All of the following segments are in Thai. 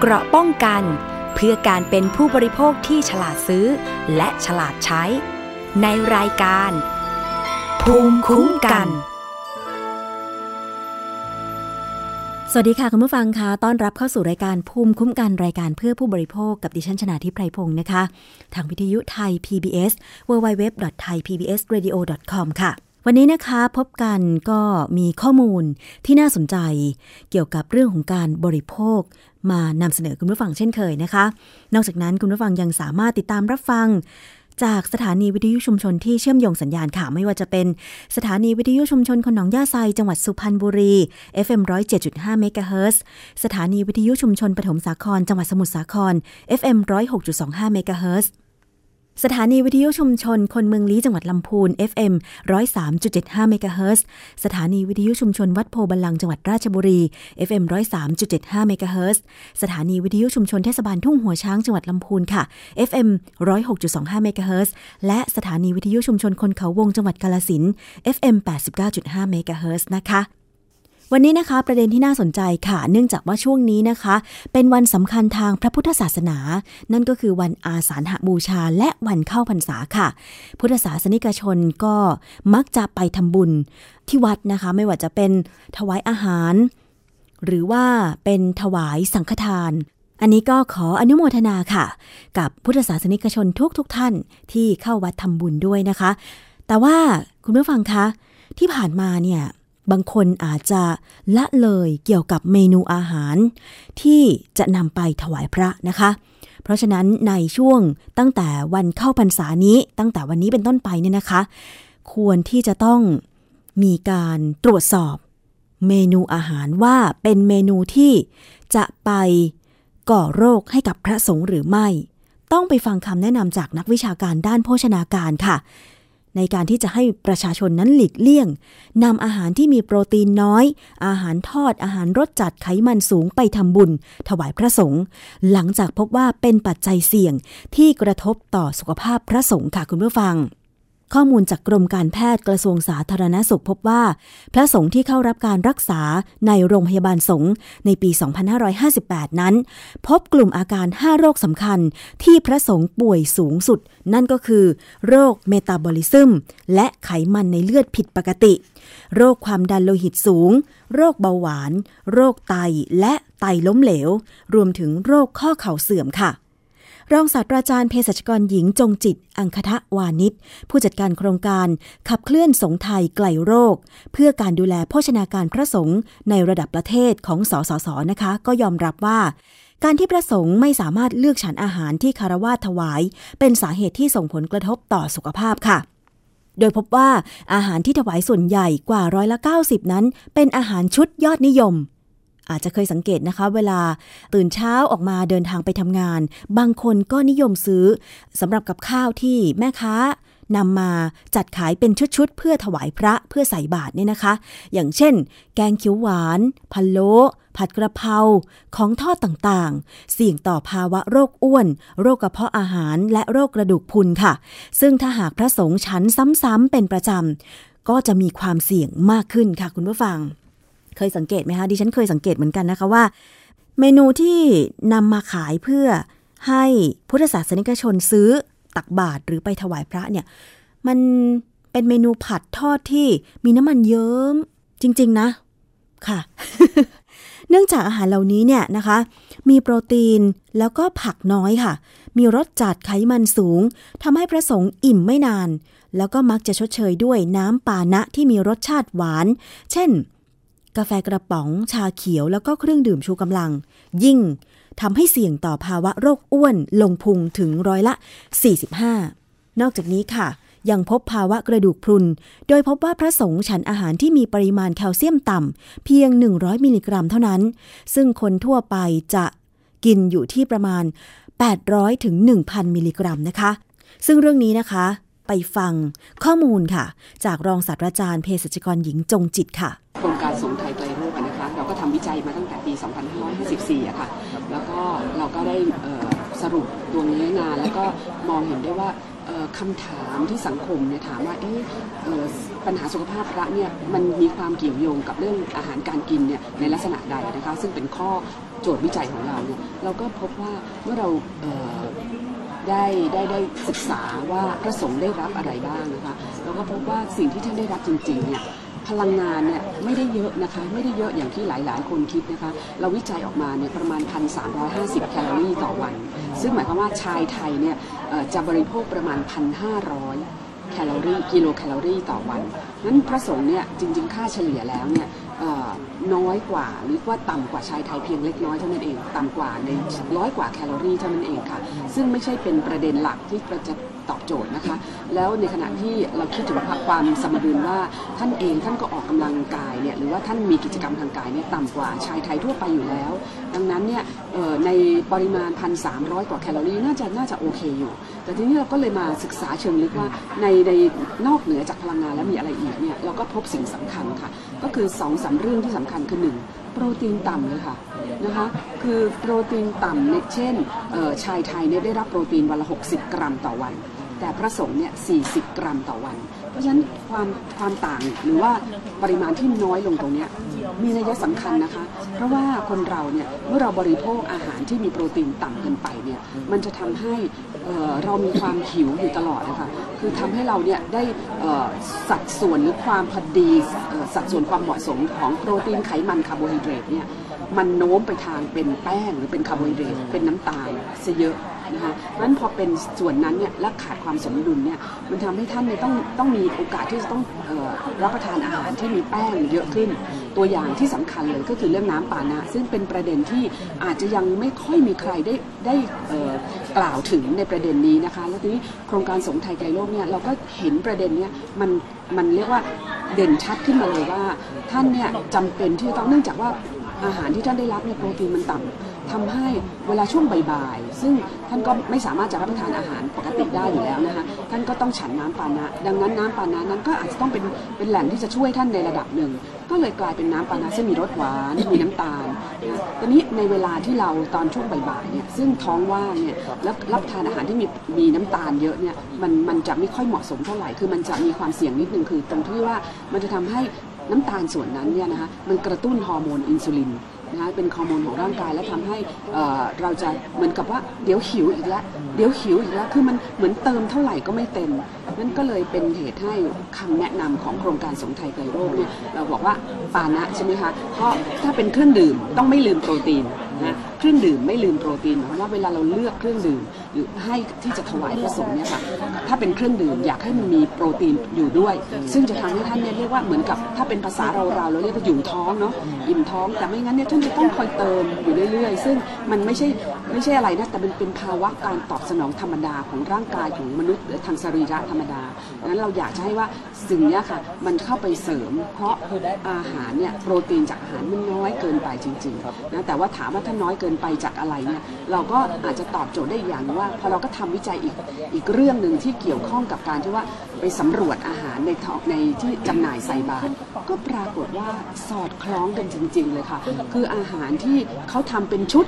เกราะป้องกัน เพื่อการเป็นผู้บริโภคที่ฉลาดซื้อ และฉลาดใช้ ในรายการ ภูมิคุ้มกัน สวัสดีค่ะคุณผู้ฟังคะต้อนรับเข้าสู่รายการภูมิคุ้มกันรายการเพื่อผู้บริโภคกับดิฉันชนาทิพไพรพงศ์นะคะ ทางวิทยุไทย PBS www.thaipbsradio.com ค่ะ วันนี้นะคะพบกันก็มีข้อมูลที่น่าสนใจเกี่ยวกับเรื่องของการบริโภคมานำเสนอคุณผู้ฟังเช่นเคยนะคะ นอกจากนั้นคุณผู้ฟังยังสามารถติดตามรับฟัง จากสถานีวิทยุชุมชนที่เชื่อมโยงสัญญาณค่ะไม่ว่าจะเป็นสถานีวิทยุชุมชนคนหนองย่าไซจังหวัดสุพรรณบุรี FM 107.5เมกะเฮิรตซ์สถานีวิทยุชุมชนปฐมสาครจังหวัดสมุทรสาคร FM 106.25เมกะเฮิรตซ์ สถานีวิทยุชุมชนคนเมืองลี้จังหวัดลำพูน FM 103.75เมกะเฮิรตซ์สถานีวิทยุชุมชนวัดโพบัลลังจังหวัดราชบุรี FM 103.75เมกะเฮิรตซ์สถานีวิทยุชุมชนเทศบาลทุ่งหัวช้างจังหวัดลำพูนค่ะ FM 106.25เมกะเฮิรตซ์และสถานีวิทยุชุมชนคนเขาวงจังหวัดกาฬสินธุ์ FM 89.5เมกะเฮิรตซ์นะคะ วันนี้นะคะประเด็นที่น่าสนใจค่ะ เนื่องจากว่าช่วงนี้นะคะ เป็นวันสำคัญทางพระพุทธศาสนา นั่นก็คือวันอาสาฬหบูชาและวันเข้าพรรษาค่ะ พุทธศาสนิกชนก็มักจะไปทำบุญที่วัดนะคะ ไม่ว่าจะเป็นถวายอาหาร หรือว่าเป็นถวายสังฆทาน อันนี้ก็ขออนุโมทนาค่ะ กับพุทธศาสนิกชนทุกๆทท่านที่เข้าวัดทำบุญด้วยนะคะ แต่ว่าคุณผู้ฟังคะที่ผ่านมาเนี่ย บางคนอาจจะละเลยเกี่ยวกับเมนูอาหาร ที่จะนำไปถวายพระนะคะ เพราะฉะนั้นในช่วงตั้งแต่วันเข้าพรรษานี้ตั้งแต่วันนี้เป็นต้นไปเนี่ยนะคะ ควรที่จะต้องมีการตรวจสอบเมนูอาหารว่าเป็นเมนูที่จะไปก่อโรคให้กับพระสงฆ์หรือไม่ ต้องไปฟังคำแนะนำจากนักวิชาการด้านโภชนาการค่ะ ในการที่จะให้ประชาชนนั้นหลีกเลี่ยงนำอาหารที่มีโปรตีนน้อย อาหารทอดอาหารรสจัดไขมันสูงไปทำบุญ ถวายพระสงฆ์หลังจากพบว่าเป็นปัจจัยเสี่ยงที่กระทบต่อสุขภาพพระสงฆ์ค่ะคุณผู้ฟัง ข้อมูลจากกรมการแพทย์กระทรวงสาธารณสุขพบว่า พระสงฆ์ที่เข้ารับการรักษาในโรงพยาบาลสงฆ์ในปี 2558 นั้น พบกลุ่มอาการ 5 โรคสำคัญที่พระสงฆ์ป่วยสูงสุด นั่นก็คือ โรคเมตาบอลิซึม และไขมันในเลือดผิดปกติ โรคความดันโลหิตสูง โรคเบาหวาน โรคไตและไตล้มเหลว รวมถึงโรคข้อเข่าเสื่อมค่ะ รองศาสตราจารย์เภสัชกรหญิงจงจิต อังคทะวานิชผู้จัดการโครงการขับเคลื่อนสงไทยไกลโรค เพื่อการดูแลโภชนาการพระสงฆ์ในระดับประเทศของสสสนะคะ ก็ยอมรับว่าการที่พระสงฆ์ไม่สามารถเลือกฉันอาหารที่คารวาสถวาย เป็นสาเหตุที่ส่งผลกระทบต่อสุขภาพค่ะ โดยพบว่าอาหารที่ถวายส่วนใหญ่กว่าร้อยละ 90 นั้น เป็นอาหารชุดยอดนิยม อาจจะเคยสังเกตนะคะ เวลาตื่นเช้าออกมาเดินทางไปทำงาน บางคนก็นิยมซื้อสำหรับกับข้าวที่แม่ค้านำมาจัดขายเป็นชุดๆ เพื่อถวายพระเพื่อใส่บาตรเนี่ยนะคะ อย่างเช่น แกงเขียวหวานพะโล้ผัดกระเพราของทอดต่างๆ เสี่ยงต่อภาวะโรคอ้วน โรคกระเพาะอาหารและโรคกระดูกพุนค่ะ ซึ่งถ้าหากพระสงฆ์ฉันซ้ำๆเป็นประจำก็จะมีความเสี่ยงมากขึ้นค่ะคุณผู้ฟัง เคยสังเกตไหมคะดิฉันเคยสังเกตเหมือนกันนะคะว่า เมนูที่นำมาขายเพื่อให้พุทธศาสนิกชนซื้อตักบาตรหรือไปถวายพระเนี่ย มันเป็นเมนูผัดทอดที่มีน้ำมันเยิ้มจริง ๆ นะ ค่ะ เนื่องจากอาหารเหล่านี้เนี่ยนะคะ มีโปรตีนแล้วก็ผักน้อยค่ะ มีรสจัดไขมันสูงทำให้พระสงฆ์อิ่มไม่นาน แล้วก็มักจะชดเชยด้วยน้ำปานะที่มีรสชาติหวาน เช่น กาแฟกระป๋องชาเขียวแล้วก็เครื่องดื่มชูกำลัง ยิ่งทำให้เสี่ยงต่อภาวะโรคอ้วนลงพุงถึงร้อยละ 45 นอกจากนี้ค่ะ ยังพบภาวะกระดูกพรุน โดยพบว่าพระสงฆ์ฉันอาหารที่มีปริมาณแคลเซียมต่ำเพียง 100 มิลลิกรัมเท่านั้น ซึ่งคนทั่วไปจะกินอยู่ที่ประมาณ 800ถึง1,000 มิลลิกรัมนะคะ ซึ่งเรื่องนี้นะคะ ไปฟังข้อมูลค่ะ จากรองศาสตราจารย์เภสัชกรหญิงจงจิตค่ะโครงการสงไทยไกลโรคอะนะคะเราก็ทำวิจัยมาตั้งแต่ปี 2554อะค่ะแล้วก็เราก็ได้สรุปตัวเนื้องานแล้วก็มองเห็นได้ว่าเอ่อคำถามที่สังคมเนี่ยถามว่าเอ๊ะปัญหาสุขภาพพระเนี่ยมันมีความเกี่ยวโยงกับเรื่องอาหารการกินเนี่ยในลักษณะใดนะคะ ซึ่งเป็นข้อโจทย์วิจัยของเราเนี่ยเราก็พบว่าเมื่อเรา ได้ได้ได้ศึกษาว่าพระสงฆ์ได้รับอะไรบ้างนะคะแล้วก็พบว่าสิ่งที่ท่านได้รับจริงๆเนี่ยพลังงานเนี่ยไม่ได้เยอะนะคะไม่ได้เยอะอย่างที่หลาย ๆ คนคิดนะคะเราวิจัยออกมาเนี่ยประมาณ 1,350 แคลอรี่ต่อวัน ซึ่งหมายความว่าชายไทยเนี่ยจะบริโภคประมาณ 1,500 แคลอรี่กิโลแคลอรี่ต่อวันนั้นพระสงฆ์เนี่ยจริง ๆ ค่าเฉลี่ยแล้วเนี่ย น้อยกว่าหรือว่าต่ำกว่าชายไทยเพียงเล็กน้อยเท่านั้นเอง ต่ำกว่าในร้อยกว่าแคลอรี่เท่านั้นเองค่ะ ซึ่งไม่ใช่เป็นประเด็นหลักที่จะตอบโจทย์นะคะ แล้วในขณะที่เราคิดถึงความสมดุลว่าท่านเองท่านก็ออกกำลังกายเนี่ยหรือว่าท่านมีกิจกรรมทางกายเนี่ยต่ำกว่าชายไทยทั่วไปอยู่แล้ว ดังนั้นเนี่ย ในปริมาณ 1,300 กว่าแคลอรี่น่าจะน่าจะโอเคอยู่ แต่ทีนี้เราก็เลยมาศึกษาเชิงลึกว่าในในนอกเหนือจากพลังงานแล้วมีอะไรอีกเนี่ยเราก็พบสิ่งสำคัญค่ะ ก็คือ2อสาเรื่องที่สำคัญคือหนึ่งโปรตีนต่ำเลยค่ะนะคะคือโปรตีนต่ำเช่นชายไทยเนี่ยได้รับโปรตีนวันละ 60 กรัมต่อวัน แต่พระสงฆ์เนี่ย 40 กรัมต่อวัน เพราะฉะนั้นความความต่างหรือว่าปริมาณที่น้อยลงตรงนี้มีนัยสำคัญนะคะ เพราะว่าคนเราเนี่ยเมื่อเราบริโภคอาหารที่มีโปรตีนต่ำเกินไปเนี่ยมันจะทำให้เอ่อเรามีความหิวอยู่ตลอดนะคะคือทำให้เราเนี่ยได้สัดส่วนหรือความพอดีสัดส่วนความเหมาะสมของโปรตีนไขมันคาร์โบไฮเดรตเนี่ยมันโน้มไปทางเป็นแป้งหรือเป็นคาร์โบไฮเดรตเป็นน้ำตาลซะเยอะ นะคะนั้นพอเป็นส่วนนั้นเนี่ยและขาดความสมดุลเนี่ยมันทำให้ท่านเนี่ยต้องต้องมีโอกาสที่จะต้องออรับประทานอาหารที่มีแป้งเยอะขึ้น ตัวอย่างที่สำคัญเลยก็คือเรื่องน้ำปานะ ซึ่งเป็นประเด็นที่อาจจะยังไม่ค่อยมีใครได้ได้กล่าวถึงในประเด็นนี้นะคะ แล้วทีนี้โครงการสงไทยไกลโลกเนี่ยเราก็เห็นประเด็นเนี้ยมันมันเรียกว่าเด่นชัดขึ้นมาเลยว่าท่านเนี่ยจำเป็นที่จะต้องเนื่องจากว่าอาหารที่ท่านได้รับเนี่ยโปรตีนมันต่ำ ทำให้เวลาช่วงบ่ายๆ ซึ่งท่านก็ไม่สามารถจะรับประทานอาหารปกติได้อยู่แล้วนะคะ ท่านก็ต้องฉันน้ำปานะ ดังนั้นน้ำปานะนั้นก็อาจจะต้องเป็นเป็นแหล่งที่จะช่วยท่านในระดับหนึ่ง ก็เลยกลายเป็นน้ำปานะซึ่งมีรสหวาน มีน้ำตาลนะตอนนี้ในเวลาที่เราตอนช่วงบ่ายๆ เนี่ยซึ่งท้องว่างเนี่ยแล้วรับประทานอาหารที่มีมีน้ำตาลเยอะเนี่ยมันมันจะไม่ค่อยเหมาะสมเท่าไหร่ คือมันจะมีความเสี่ยงนิดนึงคือ ตรงที่ว่ามันจะทำให้น้ำตาลส่วนนั้นเนี่ยนะคะมันกระตุ้นฮอร์โมนอินซูลิน นะคะเป็นฮอร์โมนของร่างกายและทำให้เราจะเหมือนกับว่าเดี๋ยวหิวอีกแล้วเดี๋ยวหิวอีกแล้วคือมันเหมือนเติมเท่าไหร่ก็ไม่เต็มนั่นก็เลยเป็นเหตุให้คำแนะนำของโครงการสงไทยไกลโรคเนี่ยเราบอกว่าปานะใช่ไหมคะเพราะถ้าเป็นเครื่องดื่มต้องไม่ลืมโปรตีนนะเครื่องดื่มไม่ลืมโปรตีนหมายความว่าเวลาเราเลือกเครื่องดื่มหรือให้ที่จะถวายพระสงฆ์เนี่ยค่ะถ้าเป็นเครื่องดื่มอยากให้มันมีโปรตีนอยู่ด้วย ซึ่งจะทำให้ท่านเนี่ยเรียกว่าเหมือนกับถ้าเป็นภาษาเราเราเราเรียกว่าอยู่ท้องเนาะอิ่มท้องแต่ไม่งั้นเนี่ยท่านจะต้องคอยเติมอยู่เรื่อยๆ ซึ่งมันไม่ใช่ไม่ใช่อะไรนะแต่มันเป็นภาวะการตอบสนองธรรมดาของร่างกายของมนุษย์ทางสรีระธรรมดาดังนั้นเราอยากจะให้ว่าสิ่งเนี้ยค่ะมันเข้าไปเสริม เพราะอาหารเนี่ยโปรตีนจากอาหารมันน้อยเกินไปจริงๆนะแต่ว่าถามว่าถ้าน้อยเกินไปจากอะไรเนี่ยเราก็อาจจะตอบโจทย์ได้อย่างว่าพอเราก็ทำวิจัยอีกอีกเรื่องหนึ่งที่เกี่ยวข้องกับการที่ว่าไปสำรวจอาหารในทอในที่จำหน่ายใส่บาตรก็ปรากฏว่าสอดคล้องกันจริง ๆ เลยค่ะ คืออาหารที่เขาทำเป็นชุด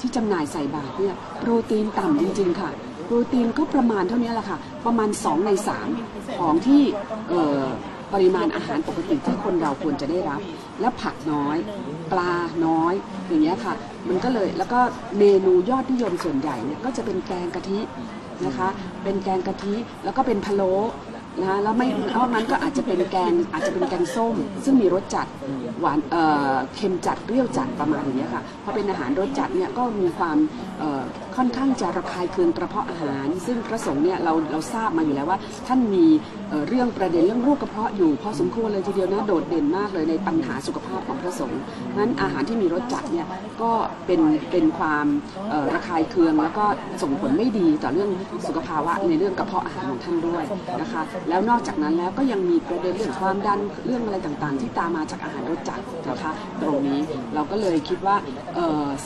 ที่จำหน่ายใส่บาตรเนี่ยโปรตีนต่ำจริง ๆ ค่ะโปรตีนก็ประมาณเท่านี้แหละค่ะ ประมาณ 2 ใน 3 ของที่เอ่อปริมาณอาหารปกติที่คนเราควรจะได้รับ และผักน้อย ปลาน้อยอย่างเงี้ยค่ะ มันก็เลยแล้วก็เมนูยอดนิยมส่วนใหญ่เนี่ยก็จะเป็นแกงกะทินะคะ เป็นแกงกะทิแล้วก็เป็นพะโล้นะแล้วไม่นอกนั้นก็อาจจะเป็นแกงอาจจะเป็นแกงส้ม ซึ่งมีรสจัดหวานเอ่อเค็มจัดเปรี้ยวจัดประมาณนี้ค่ะพอเป็นอาหารรสจัดเนี่ยก็มีความค่อนข้างจะระคายเคืองกระเพาะอาหาร ซึ่งพระสงฆ์เนี่ยเราเราทราบมาอยู่แล้วว่า ท่านมีเรื่องประเด็นเรื่องโรคกระเพาะอยู่พอสมควรเลยทีเดียวนะโดดเด่นมากเลยในปัญหาสุขภาพของพระสงฆ์นั้นอาหารที่มีรสจัดเนี่ยก็เป็นเป็นความระคายเคืองแล้วก็ส่งผลไม่ดีต่อเรื่องสุขภาวะในเรื่องกระเพาะอาหารของท่านด้วยนะคะแล้วนอกจากนั้นแล้วก็ยังมีประเด็นเรื่องความดันเรื่องอะไรต่างๆ ที่ตามมาจากอาหารรสจัดนะคะตรงนี้เราก็เลยคิดว่า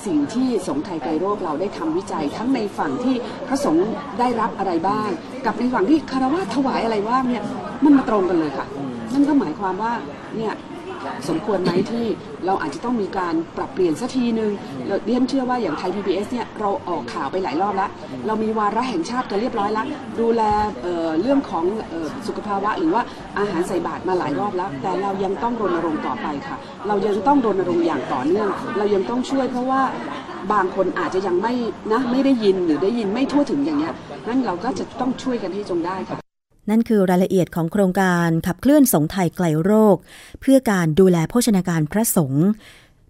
สิ่งที่สงไทยไกโรคเราได้ทำวิจัยทั้งในฝั่งที่พระสงฆ์ได้รับอะไรบ้าง กับในฝั่งที่คารวะถวายอะไรบ้างเนี่ยมันมาตรงกันเลยค่ะ นั่นก็หมายความว่าเนี่ยสมควรไหมที่เราอาจจะต้องมีการปรับเปลี่ยนสักทีหนึ่งเราเรียนเชื่อว่าอย่างไทย PBS เนี่ยเราออกข่าวไปหลายรอบแล้ว เรามีวาระแห่งชาติกันเรียบร้อยแล้ว ดูแลเเรื่องของออสุขภาวะ หรือว่าอาหารใส่บาตรมาหลายรอบแล้ว แต่เรายังต้องรณรงค์ต่อไปค่ะ เรายังต้องรณรงค์อย่างต่อเนื่อง เรายังต้องช่วยเพราะว่า บางคนอาจจะยังไม่นะไม่ได้ยินหรือได้ยินไม่ทั่วถึงอย่างเงี้ยนั่นเราก็จะต้องช่วยกันให้จงได้ค่ะ นั่นคือรายละเอียดของโครงการขับเคลื่อนสงไทยไกลโรค เพื่อการดูแลโภชนาการพระสงฆ์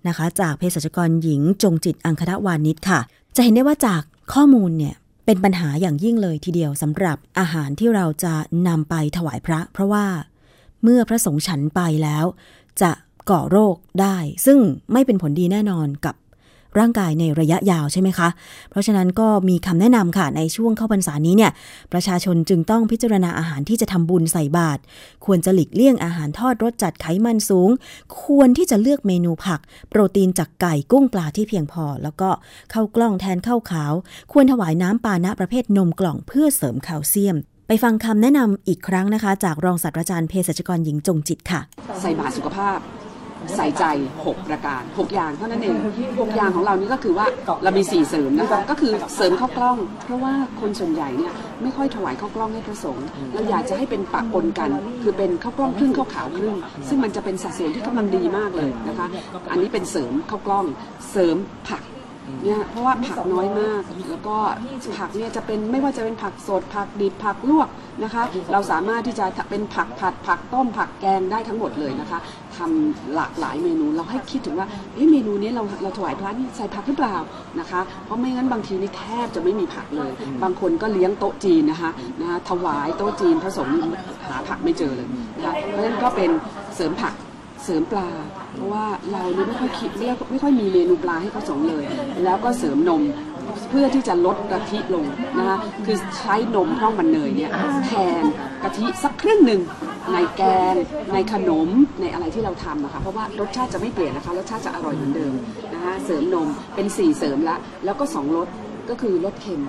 นะคะ จากเภสัชกรหญิงจงจิตอังคณวานิชค่ะ จะเห็นได้ว่าจากข้อมูลเนี่ยเป็นปัญหาอย่างยิ่งเลยทีเดียวสำหรับอาหารที่เราจะนำไปถวายพระ เพราะว่าเมื่อพระสงฆ์ฉันไปแล้ว จะก่อโรคได้ ซึ่งไม่เป็นผลดีแน่นอนกับ ร่างกายในระยะยาวใช่ไหมคะ เพราะฉะนั้นก็มีคำแนะนำค่ะในช่วงเข้าพรรษานี้เนี่ยประชาชนจึงต้องพิจารณาอาหารที่จะทำบุญใส่บาตรควรจะหลีกเลี่ยงอาหารทอดรสจัดไขมันสูง ควรที่จะเลือกเมนูผัก โปรตีนจากไก่กุ้งปลาที่เพียงพอ แล้วก็ข้าวกล้องแทนข้าวขาว ควรถวายน้ำปานะประเภทนมกล่องเพื่อเสริมแคลเซียมไปฟังคำแนะนำอีกครั้งนะคะ จากรองศาสตราจารย์เภสัชกรหญิงจงจิตค่ะ ใส่บาตรสุขภาพ ใส่ใจ 6 ประการ 6 อย่างเท่านั้นเอง 6 อย่างของเรานี่ก็คือว่าเรามี 4 เสริมนะคะก็คือเสริมข้าวกล้อง เพราะว่าคนส่วนใหญ่เนี่ยไม่ค่อยถวายข้าวกล้องให้พระสงฆ์เราอยากจะให้เป็นปะปนกัน คือเป็นข้าวกล้องครึ่งข้าวขาวครึ่งซึ่งมันจะเป็นสัดส่วนที่กำลังดีมากเลยนะคะ อันนี้เป็นเสริมข้าวกล้อง เสริมผัก เนี่ยเพราะว่าผักน้อยมาก แล้วก็ผักเนี่ยจะเป็นไม่ว่าจะเป็นผักสด ผักดิบผักลวกนะคะ เราสามารถที่จะเป็นผักผัด ผักต้มผักแกงได้ทั้งหมดเลยนะคะทำหลากหลายเมนูเราให้คิดถึงว่าเอ๊ะเมนูนี้เราเราถวายพระนี่ใส่ผักหรือเปล่านะคะ เพราะไม่งั้นบางทีนี่แทบจะไม่มีผักเลย บางคนก็เลี้ยงโต๊ะจีนนะคะนะคะถวายโต๊ะจีนพระสงฆ์นี่หาผักไม่เจอเลยนะคะเพราะฉะนั้นก็เป็นเสริมผัก เสริมปลา เพราะว่าเราเนี่ยไม่ค่อยคิดไม่ไม่ค่อยมีเมนูปลาให้พระสงเลย แล้วก็เสริมนมเพื่อที่จะลดกะทิลงนะคะคือใช้นมพร่องมันเนยเนี่ยแทนกะทิสักครึ่งหนึ่งในแกงในขนมในอะไรที่เราทำนะคะ เพราะว่ารสชาติจะไม่เปลี่ยนนะคะรสชาติจะอร่อยเหมือนเดิมนะคะเสริมนมเป็นสี่เสริมละแล้วก็สองรสก็คือรสเค็ม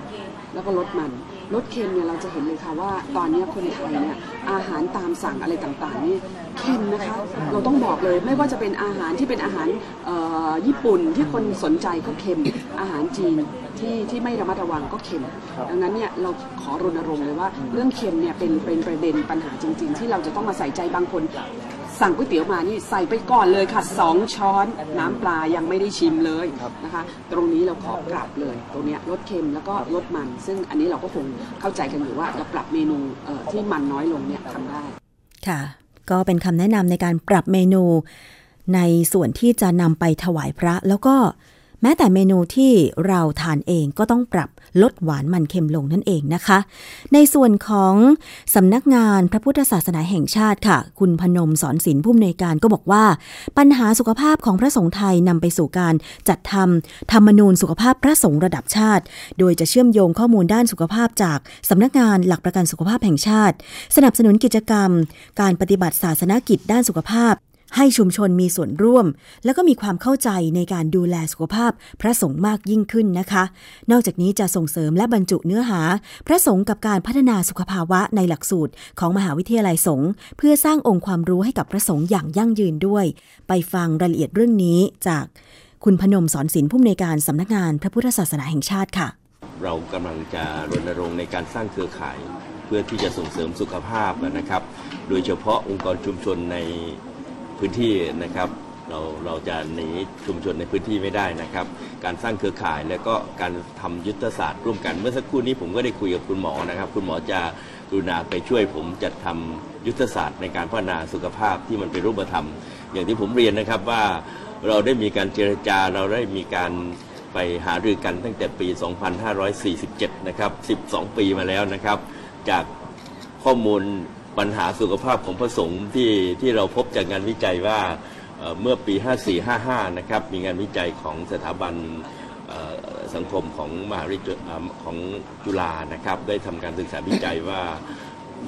แล้วก็ลดมัน ลดเค็มเนี่ยเราจะเห็นเลยค่ะว่าตอนนี้คนไทยเนี่ยอาหารตามสั่งอะไรต่างๆนี่เค็มนะคะเราต้องบอกเลยไม่ว่าจะเป็นอาหารที่เป็นอาหารเอ่อญี่ปุ่นที่คนสนใจก็เค็มอาหารจีนที่ที่ไม่ระมัดระวังก็เค็ม ดังนั้นเนี่ยเราขอรณรงค์เลยว่าเรื่องเค็มเนี่ยเป็นเป็นประเด็นปัญหาจริง ๆ ที่เราจะต้องมาใส่ใจบางคน สั่งก๋วยเตี๋ยวมานี่ใส่ไปก่อนเลยค่ะสองช้อนน้ำปลายังไม่ได้ชิมเลยนะคะ ตรงนี้เราขอกลับเลย ตรงเนี้ยลดเค็มแล้วก็ลดมัน ซึ่งอันนี้เราก็คงเข้าใจกันอยู่ว่าเราปรับเมนูเอ่อที่มันน้อยลงเนี่ยทำได้ค่ะ ก็เป็นคำแนะนำในการปรับเมนูในส่วนที่จะนำไปถวายพระแล้วก็ แม้แต่เมนูที่เราทานเองก็ต้องปรับลดหวานมันเค็มลงนั่นเองนะคะ ในส่วนของสำนักงานพระพุทธศาสนาแห่งชาติค่ะ คุณพนมสอนศิลป์ผู้อำนวยการก็บอกว่า ปัญหาสุขภาพของพระสงฆ์ไทยนำไปสู่การจัดทำธรรมนูญสุขภาพพระสงฆ์ระดับชาติ โดยจะเชื่อมโยงข้อมูลด้านสุขภาพจากสำนักงานหลักประกันสุขภาพแห่งชาติ สนับสนุนกิจกรรม การปฏิบัติศาสนกิจด้านสุขภาพ ให้ชุมชนมีส่วนร่วม แล้วก็มีความเข้าใจในการดูแลสุขภาพพระสงฆ์มากยิ่งขึ้นนะคะ นอกจากนี้จะส่งเสริมและบรรจุเนื้อหา พระสงฆ์กับการพัฒนาสุขภาวะในหลักสูตรของมหาวิทยาลัยสงฆ์เพื่อสร้างองค์ความรู้ให้กับพระสงฆ์อย่างยั่งยืนด้วย ไปฟังรายละเอียดเรื่องนี้จากคุณพนมสอนศิลป์ผู้อำนวยการสำนักงานพระพุทธศาสนาแห่งชาติค่ะ เรากำลังจะรณรงค์ในการสร้างเครือข่าย เพื่อที่จะส่งเสริมสุขภาพนะครับ โดยเฉพาะองค์กรชุมชนใน พื้นที่นะครับ เราเราจะหนีชุมชนในพื้นที่ไม่ได้นะครับ การสร้างเครือข่ายแล้วก็การทำยุทธศาสตร์ร่วมกันเมื่อสักครู่นี้ผมก็ได้คุยกับคุณหมอนะครับ คุณหมอจะกรุณาไปช่วยผมจัดทำยุทธศาสตร์ในการพัฒนาสุขภาพที่มันเป็นรูปธรรม อย่างที่ผมเรียนนะครับว่าเราได้มีการเจรจาเราได้มีการไปหารือกันตั้งแต่ปี 2547 นะครับ 12 ปีมาแล้วนะครับ จากข้อมูล ปัญหาสุขภาพของพระสงฆ์ที่ที่เราพบจากงานวิจัยว่าเมื่อปี 5455 นะครับมีงานวิจัยของสถาบันสังคมของมหาวิทยาลัยของจุฬานะครับ ได้ทำการศึกษาวิจัยว่า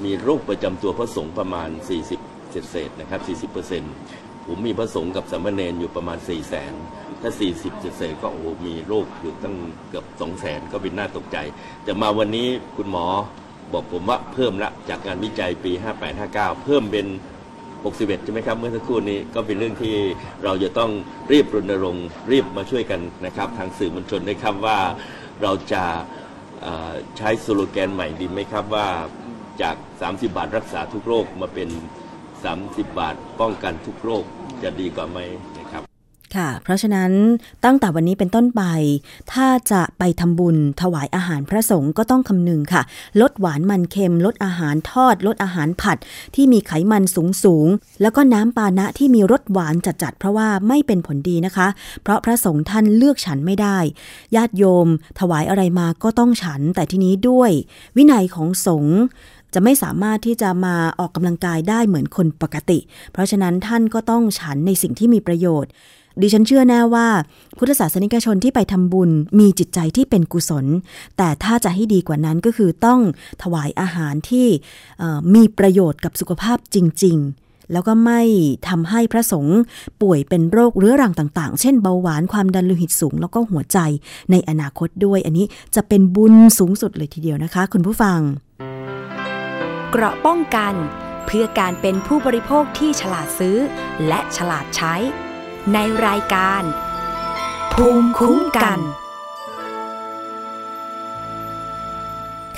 มีโรคประจำตัวพระสงฆ์ประมาณ 40เศษๆนะครับ 40%ผมมีพระสงฆ์กับสามเณรอยู่ประมาณ 4 0 0 0 0 0ถ้า 40เศษๆก็โอ้มีโรคอยู่ตั้งเกือบ 2 0 0 0 0 0ก็เป็นน่าตกใจ แต่มาวันนี้คุณหมอ บอกผมว่าเพิ่มละจากงานวิจัยปี 58-59 เพิ่มเป็น 61 ใช่ไหมครับ เมื่อสักครู่นี้ก็เป็นเรื่องที่เราจะต้องรีบรณรงค์รีบมาช่วยกันนะครับ ทางสื่อมวลชนนะครับว่าเราจะใช้สโลแกนใหม่ดีไหมครับว่าจาก 30 บาทรักษาทุกโรคมาเป็น 30 บาทป้องกันทุกโรคจะดีกว่าไหม ค่ะ เพราะฉะนั้นตั้งแต่วันนี้เป็นต้นไป ถ้าจะไปทำบุญถวายอาหารพระสงฆ์ก็ต้องคำนึงค่ะ ลดหวานมันเค็ม ลดอาหารทอด ลดอาหารผัด ที่มีไขมันสูงสูง แล้วก็น้ำปานะที่มีรสหวานจัดๆ เพราะว่าไม่เป็นผลดีนะคะ เพราะพระสงฆ์ท่านเลือกฉันไม่ได้ ญาติโยม ถวายอะไรมาก็ต้องฉัน แต่ทีนี้ด้วย วินัยของสงฆ์จะไม่สามารถที่จะมาออกกำลังกายได้เหมือนคนปกติ เพราะฉะนั้นท่านก็ต้องฉันในสิ่งที่มีประโยชน์ ดิฉันเชื่อแน่ว่า พุทธศาสนิกชนที่ไปทำบุญมีจิตใจที่เป็นกุศล แต่ถ้าจะให้ดีกว่านั้นก็คือต้องถวายอาหารที่มีประโยชน์กับสุขภาพจริง ๆแล้วก็ไม่ทำให้พระสงฆ์ป่วยเป็นโรคเรื้อรังต่าง ๆ เช่นเบาหวานความดันโลหิตสูง แล้วก็หัวใจในอนาคตด้วย อันนี้จะเป็นบุญสูงสุดเลยทีเดียวนะคะ คุณผู้ฟัง เกราะป้องกัน เพื่อการเป็นผู้บริโภคที่ฉลาดซื้อ และฉลาดใช้ ในรายการ ภูมิคุ้มกัน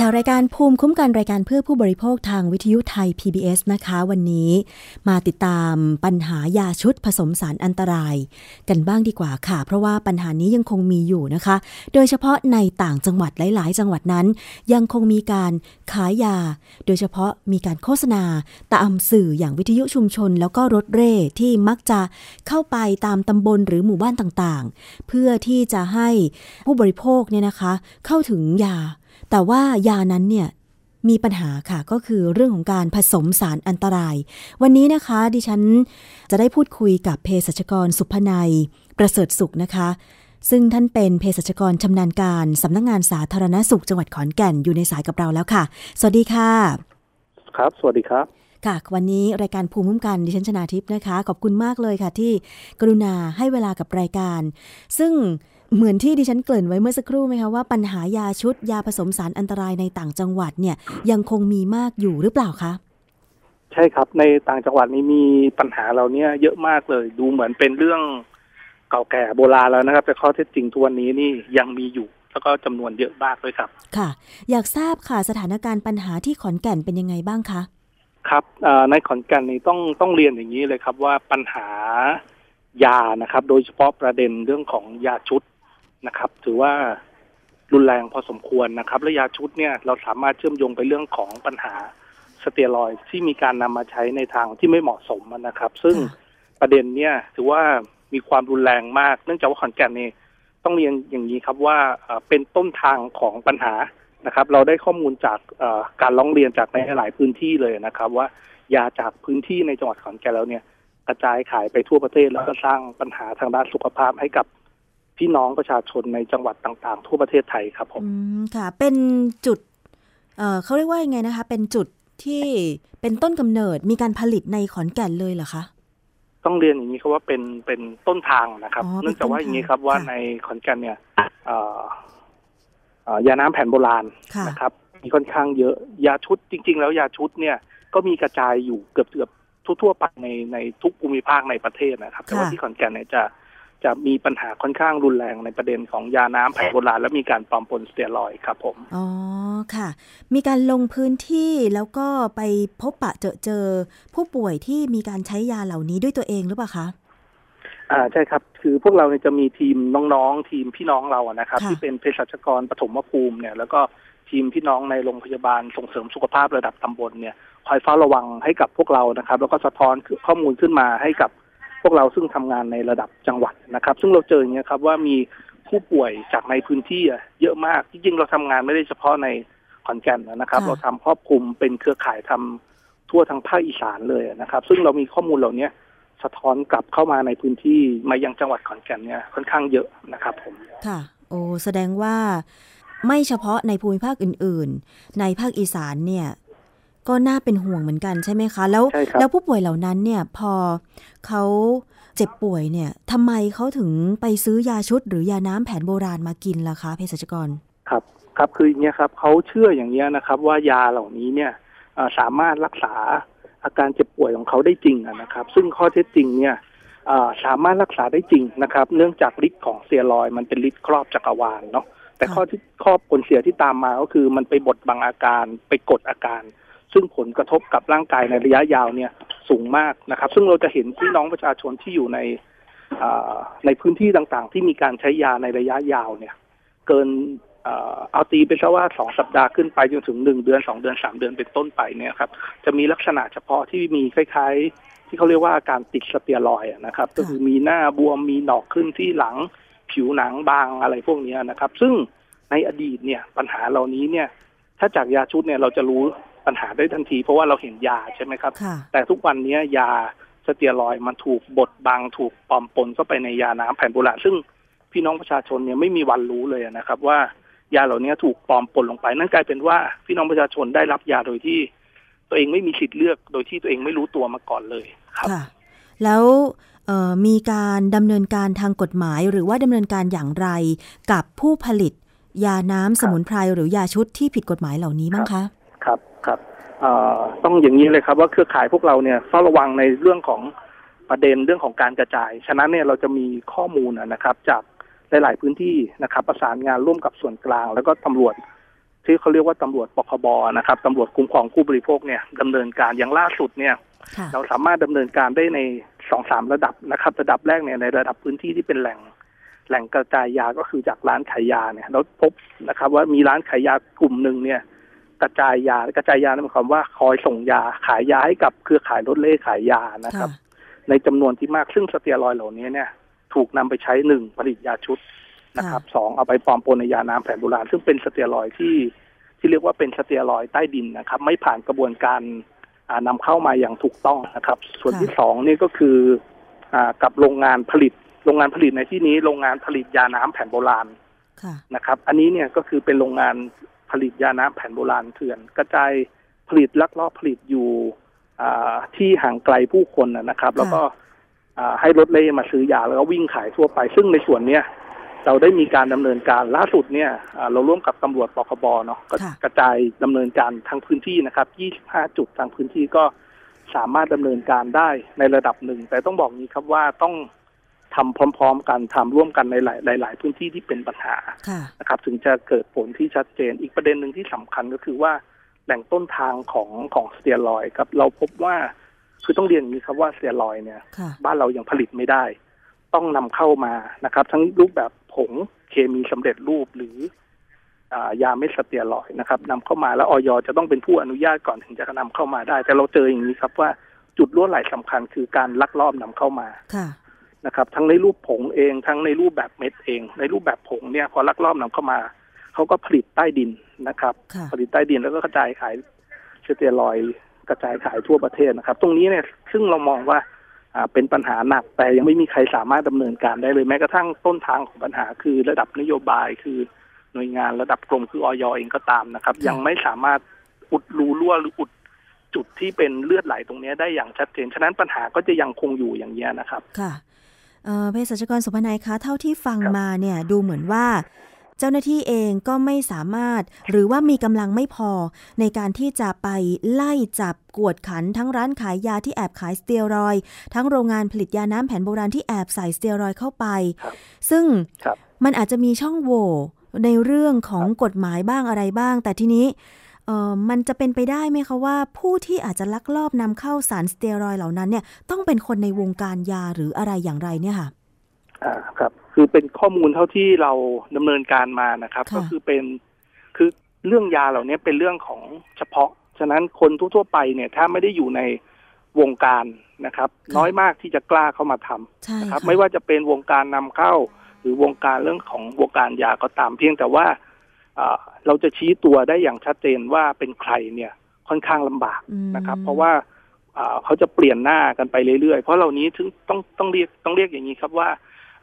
ค่ะรายการภูมิคุ้มกันรายการเพื่อผู้บริโภคทางวิทยุไทย PBS นะคะ วันนี้ มาติดตามปัญหายาชุดผสมสารอันตราย กันบ้างดีกว่าค่ะ เพราะว่าปัญหานี้ยังคงมีอยู่นะคะ โดยเฉพาะในต่างจังหวัดหลาย ๆ จังหวัดนั้น ยังคงมีการขายยา โดยเฉพาะมีการโฆษณาตามสื่ออย่างวิทยุชุมชน แล้วก็รถเร่ที่มักจะเข้าไปตามตำบลหรือหมู่บ้านต่าง ๆ เพื่อที่จะให้ผู้บริโภคเนี่ยนะคะ เข้าถึงยา แต่ว่ายานั้นเนี่ยมีปัญหาค่ะก็คือเรื่องของการผสมสารอันตราย วันนี้นะคะดิฉันจะได้พูดคุยกับเภสัชกรสุพนัย ประเสริฐสุขนะคะ ซึ่งท่านเป็นเภสัชกรชำนาญการสำนักงงานสาธารณสุขจังหวัดขอนแก่นอยู่ในสายกับเราแล้วค่ะ สวัสดีค่ะ ครับ สวัสดีครับค่ะวันนี้รายการภูมิคุ้มกันดิฉันชนาทิพย์นะคะ ขอบคุณมากเลยค่ะที่กรุณาให้เวลากับรายการ ซึ่ง เหมือนที่ดิฉันเกริ่นไว้เมื่อสักครู่ไหมคะว่าปัญหายาชุดยาผสมสารอันตรายในต่างจังหวัดเนี่ยยังคงมีมากอยู่หรือเปล่าคะใช่ครับ ในต่างจังหวัดนี้มีปัญหาเราเนี่ยเยอะมากเลย ดูเหมือนเป็นเรื่องเก่าแก่โบราณแล้วนะครับ แต่ข้อเท็จจริงทุกวันนี้นี่ยังมีอยู่ แล้วก็จำนวนเยอะมากเลยครับ ค่ะ อยากทราบค่ะสถานการณ์ปัญหาที่ขอนแก่นเป็นยังไงบ้างคะครับเอ่อในขอนแก่นนี่ต้องต้องเรียนอย่างนี้เลยครับว่าปัญหายานะครับ โดยเฉพาะประเด็นเรื่องของยาชุด นะครับ ถือว่ารุนแรงพอสมควรนะครับและยาชุดเนี่ยเราสามารถเชื่อมโยงไปเรื่องของปัญหาสเตียรอยด์ที่มีการนำมาใช้ในทางที่ไม่เหมาะสมนะครับ ซึ่งค่ะประเด็นเนี่ยถือว่ามีความรุนแรงมาก เนื่องจากว่าขอนแก่นนี่ต้องเรียนอย่างนี้ครับว่าเอ่อเป็นต้นทางของปัญหานะครับ เราได้ข้อมูลจากเอ่อการร้องเรียนจากในหลายพื้นที่เลยนะครับ ว่ายาจากพื้นที่ในจังหวัดขอนแก่นแล้วเนี่ยกระจายขายไปทั่วประเทศแล้วก็สร้างปัญหาทางด้านสุขภาพให้กับ พี่น้องประชาชนในจังหวัดต่างๆ ทั่วประเทศไทยครับผมอืมค่ะ เป็นจุดเอ่อเขาเรียกว่ายังไงนะคะ เป็นจุดที่เป็นต้นกำเนิดมีการผลิตในขอนแก่นเลยเหรอคะต้องเรียนอย่างนี้ครับว่าเป็นเป็นต้นทางนะครับอ๋อเป็นเนื่องจากว่าอย่างนี้ครับต้นทางว่าค่ะในขอนแก่นเนี่ยเอ่อเอ่อยาน้ำแผ่นโบราณค่ะนะครับ มีค่อนข้างเยอะยาชุดจริง ๆ แล้วยาชุดเนี่ยก็มีกระจายอยู่เกือบเกือบทั่วๆไปในในทุกภูมิภาคในประเทศนะครับ แต่ว่าค่ะที่ขอนแก่นเนี่ยจะ จะมีปัญหาค่อนข้างรุนแรงในประเด็นของยาน้ำแผ่นโบราณและมีการปลอมปนสเตียรอยด์ครับผม อ๋อค่ะ มีการลงพื้นที่แล้วก็ไปพบปะเจอเจอ ผู้ป่วยที่มีการใช้ยาเหล่านี้ด้วยตัวเองหรือเปล่าคะอ่าใช่ครับ คือพวกเราเนี่ยจะมีทีมน้องๆ ทีมพี่น้องเราอะนะครับค่ะที่เป็นเภสัชกรปฐมภูมิเนี่ย แล้วก็ทีมพี่น้องในโรงพยาบาลส่งเสริมสุขภาพระดับตำบลเนี่ยคอยเฝ้าระวังให้กับพวกเรานะครับ แล้วก็สะท้อนข้อมูลขึ้นมาให้กับพ วกเราซึ่งทำงานในระดับจังหวัดนะครับ ซึ่งเราเจออย่างเงี้ยครับว่ามีผู้ป่วยจากในพื้นที่อะเยอะมากจริงๆเราทำงานไม่ได้เฉพาะในขอนแก่นนะครับค่ะเราทำครอบคลุมเป็นเครือข่ายทำทั่วทั้งภาคอีสานเลยนะครับ ซึ่งเรามีข้อมูลเหล่าเนี้ยสะท้อนกลับเข้ามาในพื้นที่มายังจังหวัดขอนแก่นเนี่ยค่อนข้างเยอะนะครับผมค่ะ โอ้แสดงว่าไม่เฉพาะในภูมิภาคอื่น ๆ ในภาคอีสานเนี่ย ก็น่าเป็นห่วงเหมือนกันใช่ไหมคะ แล้วใช่ครับแล้วผู้ป่วยเหล่านั้นเนี่ยพอเขาเจ็บป่วยเนี่ยทำไมเขาถึงไปซื้อยาชุดหรือยาน้ำแผนโบราณมากินล่ะคะเภสัชกรครับครับคืออย่างเงี้ยครับเขาเชื่ออย่างเงี้ยนะครับ ว่ายาเหล่านี้เนี่ยเอ่อสามารถรักษาอาการเจ็บป่วยของเขาได้จริงอะนะครับ ซึ่งข้อเท็จจริงเนี่ยอ่าสามารถรักษาได้จริงนะครับ เนื่องจากฤทธิ์ของสเตียรอยด์มันเป็นฤทธิ์ครอบจักรวาลเนาะแต่ค่ะข้อที่ข้อผลเสียที่ตามมาก็คือมันไปบดบังอาการไปกดอาการ ซึ่งผลกระทบกับร่างกายในระยะยาวเนี่ยสูงมากนะครับ ซึ่งเราจะเห็นพี่น้องประชาชนที่อยู่ในในพื้นที่ต่างๆ ที่มีการใช้ยาในระยะยาวเนี่ย เกินเอาตีไปซะว่าสองสัปดาห์ขึ้นไปจนถึงหนึ่งเดือนสองเดือนสามเดือนเป็นต้นไปเนี่ยครับ จะมีลักษณะเฉพาะที่มีคล้าย ๆ ที่เขาเรียกว่าอาการติดสเตียรอย์นะครับ ก็คือมีหน้าบวมมีหนอกขึ้นที่หลังผิวหนังบางอะไรพวกนี้นะครับ ซึ่งในอดีตเนี่ยปัญหาเหล่านี้เนี่ย ถ้าจากยาชุดเนี่ยเราจะรู้ ปัญหาได้ทันที เพราะว่าเราเห็นยาใช่ไหมครับค่ะแต่ทุกวันนี้ยาสเตียรอยด์มันถูกบดบังถูกปลอมปนเข้าไปในยาน้ำแผ่นโบราณซึ่งพี่น้องประชาชนเนี่ยไม่มีวันรู้เลยนะครับ ว่ายาเหล่านี้ถูกปลอมปนลงไป นั่นกลายเป็นว่าพี่น้องประชาชนได้รับยาโดยที่ตัวเองไม่มีสิทธิ์เลือกโดยที่ตัวเองไม่รู้ตัวมาก่อนเลยครับค่ะแล้วเอ่อมีการดำเนินการทางกฎหมายหรือว่าดำเนินการอย่างไรกับผู้ผลิต ยาน้ำสมุนไพรหรือยาชุดที่ผิดกฎหมายเหล่านี้บ้างคะ ครับครับเอ่อต้องอย่างนี้เลยครับว่าเครือข่ายพวกเราเนี่ยเฝ้าระวังในเรื่องของประเด็นเรื่องของการกระจาย ฉะนั้นเนี่ยเราจะมีข้อมูลนะนะครับ จากหลาย ๆ พื้นที่นะครับ ประสานงานร่วมกับส่วนกลาง แล้วก็ตำรวจที่เขาเรียกว่าตำรวจปคบนะครับตำรวจคุ้มครองผู้บริโภคเนี่ยดำเนินการอย่างล่าสุดเนี่ยค่ะเราสามารถดำเนินการได้ในสองสามระดับนะครับ ระดับแรกเนี่ยในระดับพื้นที่ที่เป็นแหล่งแหล่งกระจายยาก็คือจากร้านขายยาเนี่ยเราพบนะครับ ว่ามีร้านขายยากลุ่มหนึ่งเนี่ย กระจายยากระจายยานั่นหมายความว่าคอยส่งยาขายยาให้กับเครือข่ายรถเล่ขายยานะครับค่ะในจำนวนที่มากซึ่งสเตียรอยด์เหล่านี้เนี่ย ถูกนำไปใช้หนึ่งผลิตยาชุดนะครับสองเอาไปปลอมปนในยาน้ำแผนโบราณซึ่งเป็นสเตียรอยด์ที่ที่เรียกว่าเป็นสเตียรอยด์ใต้ดินนะครับ ไม่ผ่านกระบวนการอ่านำเข้ามาอย่างถูกต้องนะครับ ส่วนที่สองนี่ก็คืออ่ากับโรงงานผลิต โรงงานผลิตในที่นี้โรงงานผลิตยาน้ำแผ่นโบราณค่ะนะครับ อันนี้เนี่ยก็คือเป็นโรงงาน ผลิตยาน้ำแผ่นโบราณเถื่อน กระจายผลิตลักลอบผลิตอยู่อ่าที่ห่างไกลผู้คนนะนะครับ แล้วก็อ่าให้รถเล่มาซื้อยาแล้วก็วิ่งขายทั่วไป ซึ่งในส่วนเนี้ยเราได้มีการดำเนินการล่าสุดเนี่ยอ่าเราร่วมกับตำรวจปคบเนาะก็ค่ะกระจายดำเนินการทั้งพื้นที่นะครับ 25 จุดทางพื้นที่ก็สามารถดำเนินการได้ในระดับหนึ่ง แต่ต้องบอกนี้ครับว่าต้อง ทำพร้อม ๆ กันทำร่วมกันในหลายหลายๆพื้นที่ที่เป็นปัญหาค่ะนะครับถึงจะเกิดผลที่ชัดเจน อีกประเด็นหนึ่งที่สำคัญก็คือว่าแหล่งต้นทางของของสเตียรอยด์ครับเราพบว่าคือต้องเรียนอย่างนี้ครับว่าสเตียรอยด์เนี่ยค่ะบ้านเรายังผลิตไม่ได้ ต้องนำเข้ามานะครับ ทั้งรูปแบบผงเคมีสำเร็จรูปหรืออายาเม็ดสเตียรอยด์นะครับนำเข้ามาแล้วออยจะต้องเป็นผู้อนุญาตก่อนถึงจะนำเข้ามาได้ แต่เราเจออย่างนี้ครับว่าจุดรั่วไหลสำคัญคือการลักลอบนำเข้ามาค่ะ นะครับทั้งในรูปผงเอง ทั้งในรูปแบบเม็ดเอง ในรูปแบบผงเนี่ยพอลักลอบนำเข้ามาเขาก็ผลิตใต้ดินนะครับค่ะผลิตใต้ดินแล้วก็กระจายขายสเตียรอยด์กระจายขายทั่วประเทศนะครับ ตรงนี้เนี่ยซึ่งเรามองว่าอ่าเป็นปัญหาหนักแต่ยังไม่มีใครสามารถดำเนินการได้เลยแม้กระทั่งต้นทางของปัญหาคือระดับนโยบายคือหน่วยงานระดับกรมคือออยเองก็ตามนะครับค่ะยังไม่สามารถอุดรูรั่วหรืออุดจุดที่เป็นเลือดไหลตรงนี้ได้อย่างชัดเจน ฉะนั้นปัญหาก็จะยังคงอยู่อย่างนี้ยนะครับ ค่ะ เภสัชกรสุพนัยคะ เท่าที่ฟังมาเนี่ยดูเหมือนว่าเจ้าหน้าที่เองก็ไม่สามารถ หรือว่ามีกำลังไม่พอในการที่จะไปไล่จับกวดขันทั้งร้านขายยาที่แอบขายสเตียรอย ทั้งโรงงานผลิตยาน้ำแผนโบราณที่แอบใส่สเตียรอยเข้าไป ซึ่งมันอาจจะมีช่องโหว่ในเรื่องของกฎหมายบ้างอะไรบ้าง แต่ทีนี้ มันจะเป็นไปได้ไหมคะว่า ผู้ที่อาจจะลักลอบนำเข้าสารสเตียรอยด์เหล่านั้นเนี่ยต้องเป็นคนในวงการยาหรืออะไรอย่างไรเนี่ยค่ะอ่าครับ คือเป็นข้อมูลเท่าที่เราดำเนินการมานะครับค่ะก็คือเป็นคือเรื่องยาเหล่านี้เป็นเรื่องของเฉพาะ ฉะนั้นคนทั่วๆไปเนี่ยถ้าไม่ได้อยู่ในวงการนะครับ น้อยมากที่จะกล้าเข้ามาทำใช่นะครับค่ะไม่ว่าจะเป็นวงการนำเข้า หรือวงการเรื่องของวงการยาก็ตามเพียงแต่ว่าอ่า เราจะชี้ตัวได้อย่างชัดเจนว่าเป็นใครเนี่ยค่อนข้างลำบากอืมนะครับ เพราะว่าอ่าเขาจะเปลี่ยนหน้ากันไปเรื่อยๆ เพราะเหล่านี้ถึงต้องต้องเรียกต้องเรียกอย่างนี้ครับว่า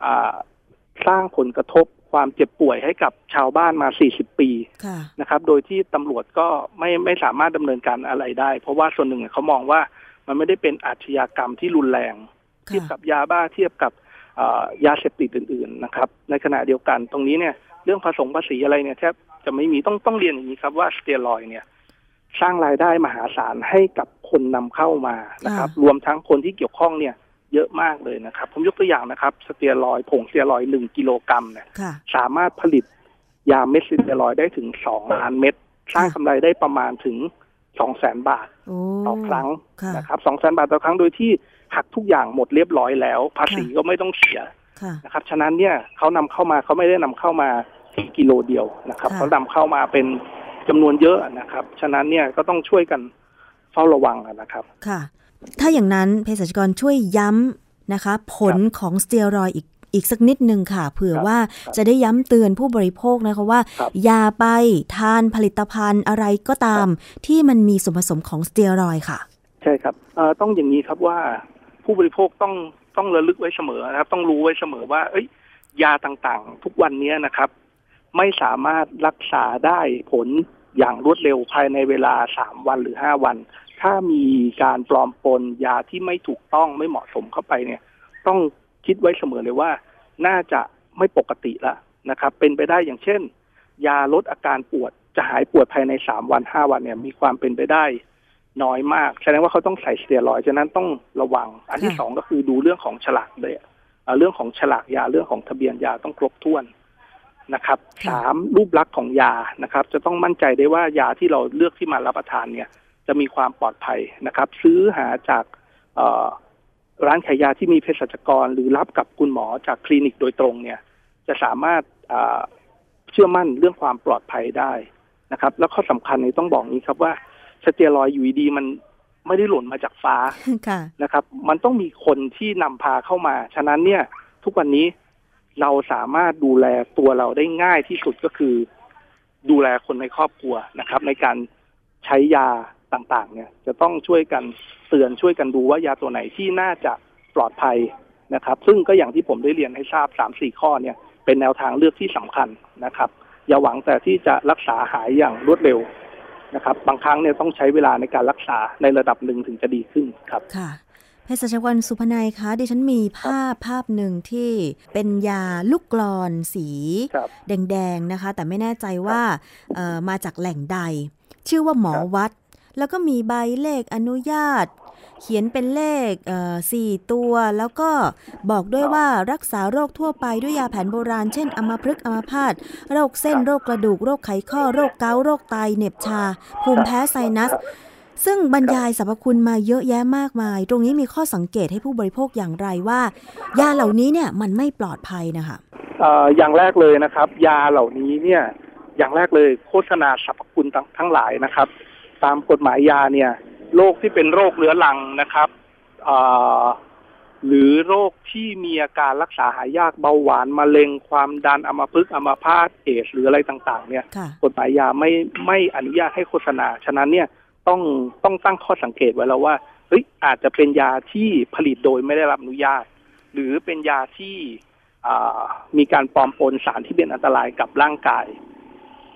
อ่าสร้างผลกระทบความเจ็บป่วยให้กับชาวบ้านมา 40 ปีค่ะนะครับ โดยที่ตำรวจก็ไม่ไม่สามารถดำเนินการอะไรได้ เพราะว่าส่วนหนึ่งเขามองว่ามันไม่ได้เป็นอาชญากรรมที่รุนแรง เทียบกับยาบ้าเทียบกับเอ่อยาเสพติดอื่น ๆนะครับ ในขณะเดียวกันตรงนี้เนี่ย เรื่องผสมภาษีอะไรเนี่ยแทบจะไม่มีต้องต้องเรียนอย่างนี้ครับว่าสเตียรอยด์เนี่ย สร้างรายได้มหาศาลให้กับคนนำเข้ามานะครับค่ะรวมทั้งคนที่เกี่ยวข้องเนี่ยเยอะมากเลยนะครับ ผมยกตัวอย่างนะครับ สเตียรอยด์ผงสเตียรอยด์หนึ่งกิโลกรัมเนี่ยค่ะสามารถผลิตยาเม็ดสเตียรอยด์ได้ถึงสองล้านเม็ดสร้างกำไรได้ประมาณถึงสองแสนบาทโอ้ต่อครั้งค่ะนะครับสองแสนบาทต่อครั้งโดยที่หักทุกอย่างหมดเรียบร้อยแล้ว ภาษีก็ไม่ต้องเสียค่ะนะครับ ฉะนั้นเนี่ยเขานำเข้ามาเขาไม่ได้นำเข้ามา กิโลเดียวนะครับค่ะเขานำเข้ามาเป็นจำนวนเยอะนะครับ ฉะนั้นเนี่ยก็ต้องช่วยกันเฝ้าระวังนะครับค่ะ ถ้าอย่างนั้นเภสัชกรช่วยย้ำนะคะ ผลของสเตียรอยด์อีกอีกสักนิดนึงค่ะ เผื่อครับว่าครับจะได้ย้ำเตือนผู้บริโภคนะคะว่าครับอย่าไปทานผลิตภัณฑ์อะไรก็ตาม ที่มันมีส่วนผสมของสเตียรอยด์ค่ะ ใช่ครับเอ่อต้องอย่างนี้ครับว่าผู้บริโภคต้องต้องระลึกไว้เสมอนะครับ ต้องรู้ไว้เสมอว่า เอ้ยยาต่างๆ ทุกวันนี้นะครับ ไม่สามารถรักษาได้ผลอย่างรวดเร็วภายในเวลาสามวันหรือห้าวัน ถ้ามีการปลอมปนยาที่ไม่ถูกต้องไม่เหมาะสมเข้าไปเนี่ย ต้องคิดไว้เสมอเลยว่า น่าจะไม่ปกติแล้วนะครับ เป็นไปได้อย่างเช่น ยาลดอาการปวดจะหายปวดภายในสามวันห้าวันเนี่ย มีความเป็นไปได้น้อยมาก แสดงว่าเขาต้องใส่สเตียรอยด์ฉะนั้นต้องระวัง อันที่ค่ะสองก็คือดูเรื่องของฉลากเลยอะเอ่อเรื่องของฉลากยาเรื่องของทะเบียนยาต้องครบถ้วน นะครับสามรูปลักษณ์ของยานะครับ จะต้องมั่นใจได้ว่ายาที่เราเลือกที่มารับประทานเนี่ย จะมีความปลอดภัยนะครับ ซื้อหาจากเอ่อร้านขายยาที่มีเภสัชกร หรือรับกับคุณหมอจากคลินิกโดยตรงเนี่ย จะสามารถอ่าเชื่อมั่นเรื่องความปลอดภัยได้นะครับ แล้วข้อสำคัญเนี่ยต้องบอกนี้ครับว่าสเตียรอยด์อยู่ดีๆมันไม่ได้หล่นมาจากฟ้าค่ะนะครับ มันต้องมีคนที่นำพาเข้ามา ฉะนั้นเนี่ย ทุกวันนี้ เราสามารถดูแลตัวเราได้ง่ายที่สุดก็คือ ดูแลคนในครอบครัวนะครับ ในการใช้ยาต่างๆ เนี่ย จะต้องช่วยกันเตือนช่วยกันดูว่ายาตัวไหนที่น่าจะปลอดภัยนะครับ ซึ่งก็อย่างที่ผมได้เรียนให้ทราบสามสี่ข้อเนี่ย เป็นแนวทางเลือกที่สำคัญนะครับ อย่าหวังแต่ที่จะรักษาหายอย่างรวดเร็วนะครับ บางครั้งเนี่ยต้องใช้เวลาในการรักษาในระดับหนึ่งถึงจะดีขึ้นครับค่ะ เภสัชกรสุพนัยคะดิฉันมีภาพภาพหนึ่งที่เป็นยาลูกกรอนสีครับแดงๆนะคะ แต่ไม่แน่ใจว่าเอ่อมาจากแหล่งใด ชื่อว่าหมอครับวัด แล้วก็มีใบเลขอนุญาต เขียนเป็นเลขเอ่อสี่ตัว แล้วก็บอกด้วยว่ารักษาโรคทั่วไปด้วยยาแผนโบราณ เช่นอัมพฤกษ์อัมพาตโรคเส้นโรคกระดูกโรคไขข้อโรคเกาต์โรคไตเหน็บชา ภูมิแพ้ไซนัส ซึ่งบรรยายสรรพคุณมาเยอะแยะมากมาย ตรงนี้มีข้อสังเกตให้ผู้บริโภคอย่างไรว่า ยาเหล่านี้เนี่ยมันไม่ปลอดภัยนะคะเอ่ออย่างแรกเลยนะครับ ยาเหล่านี้เนี่ยอย่างแรกเลยโฆษณาสรรพคุณทั้งทั้งหลายนะครับ ตามกฎหมายยาเนี่ยโรคที่เป็นโรคเรื้อรังนะครับเอ่อหรือโรคที่มีอาการรักษาหายากเบาหวานมะเร็งความดันอัมพฤกษ์อัมพาตเอดส์หรืออะไรต่าง ๆ เนี่ยค่ะกฎหมายยาไม่ไม่อนุญาตให้โฆษณา ฉะนั้นเนี่ย ต้องต้องตั้งข้อสังเกตไว้แล้วว่าเฮ้ยอาจจะเป็นยาที่ผลิตโดยไม่ได้รับอนุญาต หรือเป็นยาที่อ่ามีการปลอมปนสารที่เป็นอันตรายกับร่างกาย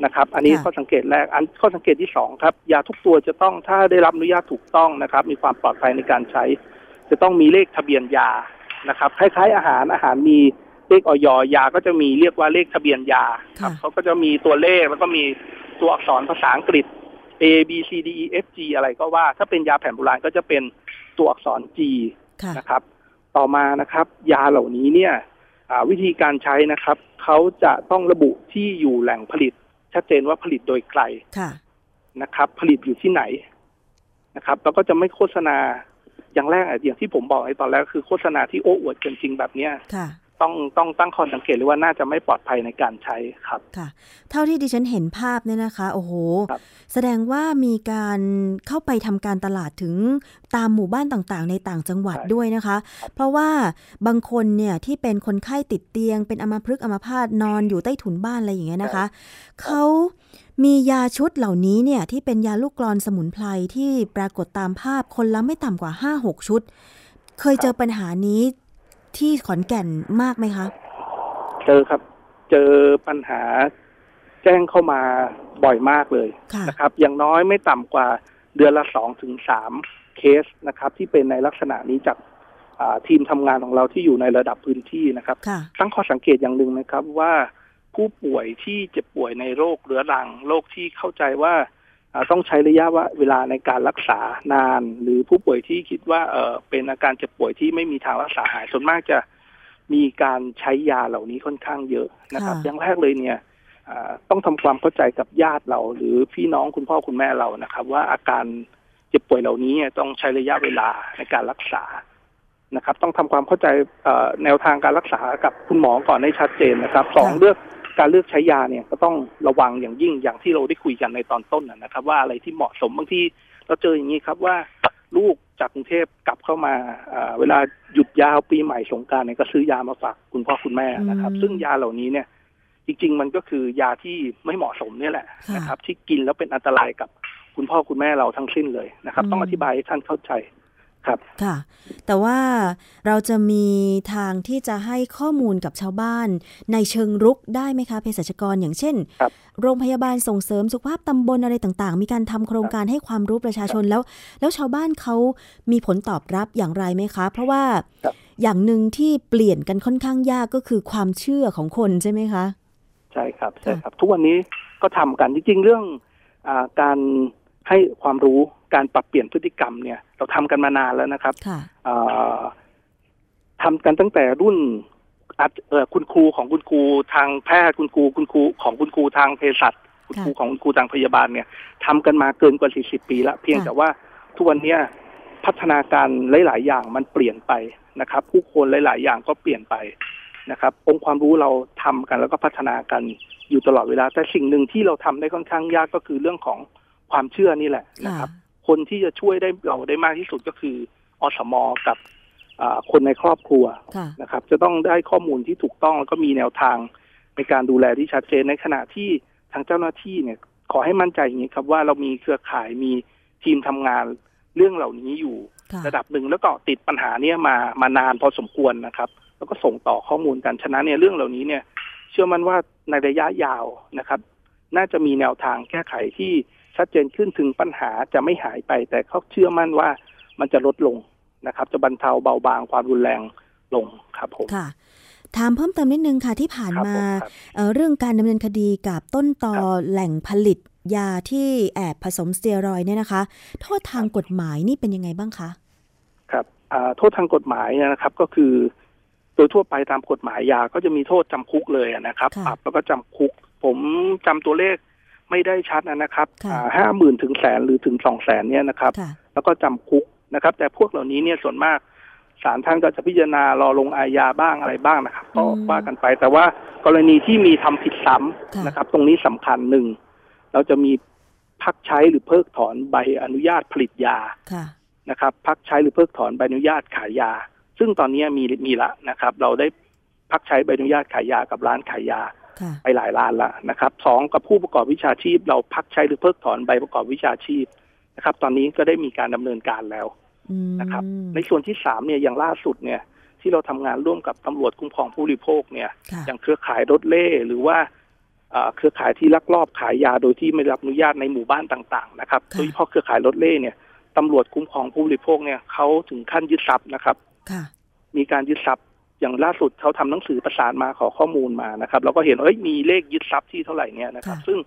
นะครับ อันนี้ค่ะข้อสังเกตแรก อันข้อสังเกตที่สองครับ ยาทุกตัวจะต้องถ้าได้รับอนุญาตถูกต้องนะครับ มีความปลอดภัยในการใช้ จะต้องมีเลขทะเบียนยานะครับคล้ายๆ อาหารอาหารมีเลขออยยาก็จะมีเรียกว่าเลขทะเบียนยาครับค่ะเขาก็จะมีตัวเลขแล้วก็มีตัวอักษรภาษาอังกฤษ A B C D E F G อะไรก็ว่า ถ้าเป็นยาแผนโบราณก็จะเป็นตัวอักษร G ค่ะนะครับ ต่อมานะครับ ยาเหล่านี้เนี่ยอ่าวิธีการใช้นะครับเขาจะต้องระบุที่อยู่แหล่งผลิต ชัดเจนว่าผลิตโดยใครค่ะนะครับ ผลิตอยู่ที่ไหนนะครับ แล้วก็จะไม่โฆษณาอย่างแรกอะอย่างที่ผมบอกในตอนแรกคือโฆษณาที่โอ้อวดเกินจริงแบบเนี้ยค่ะ ต้องต้องตั้งข้อสังเกตเลยว่าน่าจะไม่ปลอดภัยในการใช้ครับค่ะ เท่าที่ดิฉันเห็นภาพเนี่ยนะคะ โอ้โหครับแสดงว่ามีการเข้าไปทำการตลาดถึงตามหมู่บ้านต่างๆ ในต่างจังหวัดด้วยนะคะ เพราะว่าบางคนเนี่ยที่เป็นคนไข้ติดเตียง เป็นอัมพฤกษ์อัมพาตนอนอยู่ใต้ถุนบ้านอะไรอย่างเงี้ยนะคะเขามียาชุดเหล่านี้เนี่ยที่เป็นยาลูกกรอนสมุนไพรที่ปรากฏตามภาพคนละไม่ต่ำกว่า 5-6 ชุด เคยเจอปัญหานี้ ที่ขอนแก่นมากไหมคะ เจอครับ เจอปัญหาแจ้งเข้ามาบ่อยมากเลยค่ะนะครับ อย่างน้อยไม่ต่ำกว่าเดือนละสองถึงสามเคสนะครับ ที่เป็นในลักษณะนี้จากอ่าทีมทำงานของเราที่อยู่ในระดับพื้นที่นะครับค่ะตั้งข้อสังเกตอย่างหนึ่งนะครับว่าผู้ป่วยที่เจ็บป่วยในโรคเรื้อรังโรคที่เข้าใจว่าอ่า ต้องใช้ระยะว่าเวลาในการรักษานาน หรือผู้ป่วยที่คิดว่าเออเป็นอาการเจ็บป่วยที่ไม่มีทางรักษาหายส่วนมากจะมีการใช้ยาเหล่านี้ค่อนข้างเยอะนะครับค่ะอย่างแรกเลยเนี่ยอ่าต้องทำความเข้าใจกับญาติเรา หรือพี่น้องคุณพ่อคุณแม่เรานะครับ ว่าอาการเจ็บป่วยเหล่านี้เนี่ยต้องใช้ระยะเวลาในการรักษานะครับ ต้องทำความเข้าใจเอ่อแนวทางการรักษากับคุณหมอก่อนให้ชัดเจนนะครับสองค่ะเลือก การเลือกใช้ยาเนี่ยก็ต้องระวังอย่างยิ่งอย่างที่เราได้คุยกันในตอนต้นนะนะครับ ว่าอะไรที่เหมาะสมบางทีเราเจออย่างนี้ครับว่าลูกจากกรุงเทพกลับเข้ามาเอ่อเวลาหยุดยาวปีใหม่สงกรารเนี่ยก็ซื้อยามาฝากคุณพ่อคุณแม่นะครับอืมซึ่งยาเหล่านี้เนี่ย จริง ๆ มันก็คือยาที่ไม่เหมาะสมเนี่ยแหละค่ะนะครับ ที่กินแล้วเป็นอันตรายกับคุณพ่อคุณแม่เราทั้งสิ้นเลยนะครับอืมต้องอธิบายให้ท่านเข้าใจ ครับค่ะ แต่ว่าเราจะมีทางที่จะให้ข้อมูลกับชาวบ้าน ในเชิงรุกได้ไหมคะเภสัชกรอย่างเช่นครับโรงพยาบาลส่งเสริมสุขภาพตำบลอะไรต่างๆ มีการทำโครงการให้ความรู้ประชาชนแล้ว แล้วชาวบ้านเขามีผลตอบรับอย่างไรไหมคะ เพราะว่าครับอย่างหนึ่งที่เปลี่ยนกันค่อนข้างยากก็คือความเชื่อของคนใช่ไหมคะใช่ครับใช่ครับ ทุกวันนี้ก็ทำกันจริงๆเรื่องอาการให้ความรู้ การปรับเปลี่ยนพฤติกรรมเนี่ย เราทำกันมานานแล้วนะครับค่ะอ่าทำกันตั้งแต่รุ่นอาจเอ่อคุณครูของคุณครูทางแพทย์คุณครูคุณครูของคุณครูทางเภสัชคุณครูของคุณครูทางพยาบาลเนี่ยทำกันมาเกินกว่า 40 ปีแล้วเพียงค่ะแต่ว่าทุกวันเนี้ยพัฒนาการหลาย ๆ อย่างมันเปลี่ยนไปนะครับ ผู้คนหลาย ๆ อย่างก็เปลี่ยนไปนะครับ องค์ความรู้เราทำกันแล้วก็พัฒนากันอยู่ตลอดเวลา แต่สิ่งหนึ่งที่เราทำได้ค่อนข้างยากก็คือเรื่องของความเชื่อนี่แหละนะครับ คนที่จะช่วยได้เราได้มากที่สุดก็คืออสมกับอ่าคนในครอบครัวค่ะนะครับ จะต้องได้ข้อมูลที่ถูกต้องแล้วก็มีแนวทางในการดูแลที่ชัดเจนในขณะที่ทางเจ้าหน้าที่เนี่ย ขอให้มั่นใจอย่างนี้ครับว่าเรามีเครือข่ายมีทีมทำงานเรื่องเหล่านี้อยู่ค่ะระดับหนึ่งแล้วก็ติดปัญหาเนี้ยมามานานพอสมควรนะครับ แล้วก็ส่งต่อข้อมูลกันฉะนั้นเนี่ยเรื่องเหล่านี้เนี่ย เชื่อมั่นว่าในระยะยาวนะครับ น่าจะมีแนวทางแก้ไขที่ ชัดเจนขึ้นถึงปัญหาจะไม่หายไป แต่เขาเชื่อมั่นว่ามันจะลดลงนะครับ จะบรรเทาเบาบางความรุนแรงลงครับผมค่ะถามเพิ่มเติมนิดนึงค่ะที่ผ่านครับมาผมครับเอ่อเรื่องการดำเนินคดีกับต้นตอครับแหล่งผลิตยาที่แอบผสมสเตียรอยด์เนี่ยนะคะ โทษทางกฎหมายนี่เป็นยังไงบ้างคะครับอ่าโทษทางกฎหมายเนี่ยนะครับก็คือ โดยทั่วไปตามกฎหมายยาก็จะมีโทษจำคุกเลยนะครับค่ะปรับแล้วก็จำคุก ผมจำตัวเลข ไม่ได้ชัดนะครับค่ะห้าหมื่นถึงแสนหรือถึงสองแสนเนี่ยนะครับค่ะแล้วก็จำคุกนะครับ แต่พวกเหล่านี้เนี่ยส่วนมากศาลท่านก็จะพิจารณารอลงอาญาบ้างอะไรบ้างนะครับ ก็อืมว่ากันไป แต่ว่ากรณีที่มีทำผิดซ้ำค่ะนะครับ ตรงนี้สำคัญหนึ่งเราจะมีพักใช้หรือเพิกถอนใบอนุญาตผลิตยาค่ะนะครับ พักใช้หรือเพิกถอนใบอนุญาตขายยา ซึ่งตอนนี้มีมีละนะครับ เราได้พักใช้ใบอนุญาตขายยากับร้านขายยาค่ะ ไปหลายร้านแล้วนะครับสองกับผู้ประกอบวิชาชีพ เราพักใช้หรือเพิกถอนใบประกอบวิชาชีพนะครับ ตอนนี้ก็ได้มีการดำเนินการแล้วอืมนะครับ ในส่วนที่สามเนี่ยอย่างล่าสุดเนี่ย ที่เราทำงานร่วมกับตำรวจคุ้มครองผู้บริโภคเนี่ยค่ะอย่างเครือข่ายรถเล่หรือว่าเอ่อเครือข่ายที่ลักลอบขายยาโดยที่ไม่ได้รับอนุญาตในหมู่บ้านต่างๆนะครับค่ะโดยเฉพาะเครือข่ายรถเล่เนี่ยตำรวจคุ้มครองผู้บริโภคเนี่ยเขาถึงขั้นยึดทรัพย์นะครับค่ะมีการยึดทรัพย์ อย่างล่าสุดเขาทำหนังสือประสานมาขอข้อมูลมานะครับเราก็เห็นว่าเอ้ยมีเลขยึดทรัพย์ที่เท่าไหร่เนี่ยนะครับค่ะซึ่ง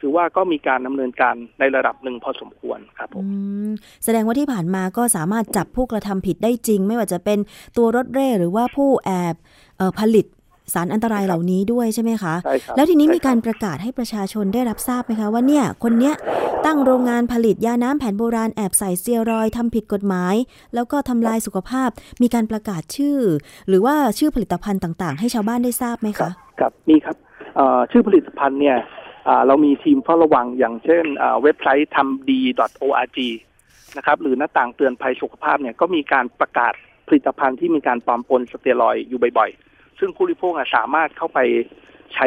ถือว่าก็มีการดำเนินการในระดับหนึ่งพอสมควรครับผมอืมแสดงว่าที่ผ่านมาก็สามารถจับผู้กระทำผิดได้จริง ไม่ว่าจะเป็นตัวรถเร่หรือว่าผู้แอบเอ่อผลิต สารอันตรายเหล่านี้ด้วยใช่ไหมคะใช่ครับแล้วทีนี้ใช่มีการคบประกาศให้ประชาชนได้รับทราบไหมคะว่าเนี่ยคนเนี้ยตั้งโรงงานผลิตยาน้ำแผนโบราณแอบใส่สเซียรอยด์ทำผิดกฎหมาย แล้วก็ทำลายสุขภาพ มีการประกาศชื่อ หรือว่าชื่อผลิตภัณฑ์ต่าง ๆ ให้ชาวบ้านได้ทราบไหมครัคะบครับมีครับเอ่อชื่อผลิตภัณฑ์เนี่ยอ่าเรามีทีมเฝ้าระวังอย่างเช่นอ่าเว็บไซต์ทำดี .org นะครับหรือหน้าต่างเตือนภัยสุขภาพเนี่ยก็มีการประกาศผลิตภัณฑ์ที่มีการปลอมปนสเตียรอยด์อยู่บ่อยๆ ซึ่งผู้บริโภคอะสามารถเข้าไปใช้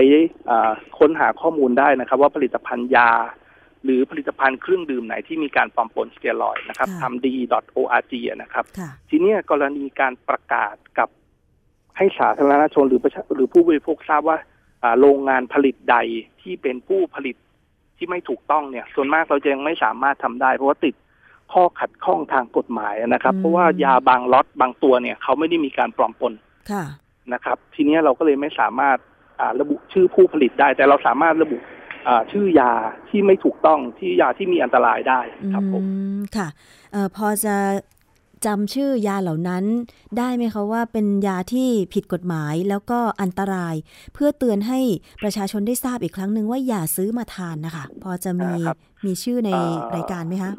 อ่าค้นหาข้อมูลได้นะครับ ว่าผลิตภัณฑ์ยา หรือผลิตภัณฑ์เครื่องดื่มไหนที่มีการปลอมปนสเตียรอยด์นะครับค่ะทำดี .org อะนะครับค่ะทีเนี้ยกรณีการประกาศกับให้สาธารณชนหรือประชาหรือผู้บริโภคทราบว่าอ่าโรงงานผลิตใดที่เป็นผู้ผลิตที่ไม่ถูกต้องเนี่ย ส่วนมากเราจะยังไม่สามารถทำได้ เพราะว่าติดข้อขัดข้องทางกฎหมายนะครับอืมเพราะว่ายาบางล็อตบางตัวเนี่ย เขาไม่ได้มีการปลอมปนค่ะ นะครับ ทีเนี้ยเราก็เลยไม่สามารถอ่าระบุชื่อผู้ผลิตได้ แต่เราสามารถระบุอ่าชื่อยาที่ไม่ถูกต้องที่ยาที่มีอันตรายได้ครับผมอืมค่ะเอ่อพอจะจำชื่อยาเหล่านั้นได้ไหมคะว่าเป็นยาที่ผิดกฎหมายแล้วก็อันตราย เพื่อเตือนให้ประชาชนได้ทราบอีกครั้งหนึ่งว่าอย่าซื้อมาทานนะคะ พอจะมีอ่าครับมีชื่อในอ่ารรายการไหมคะ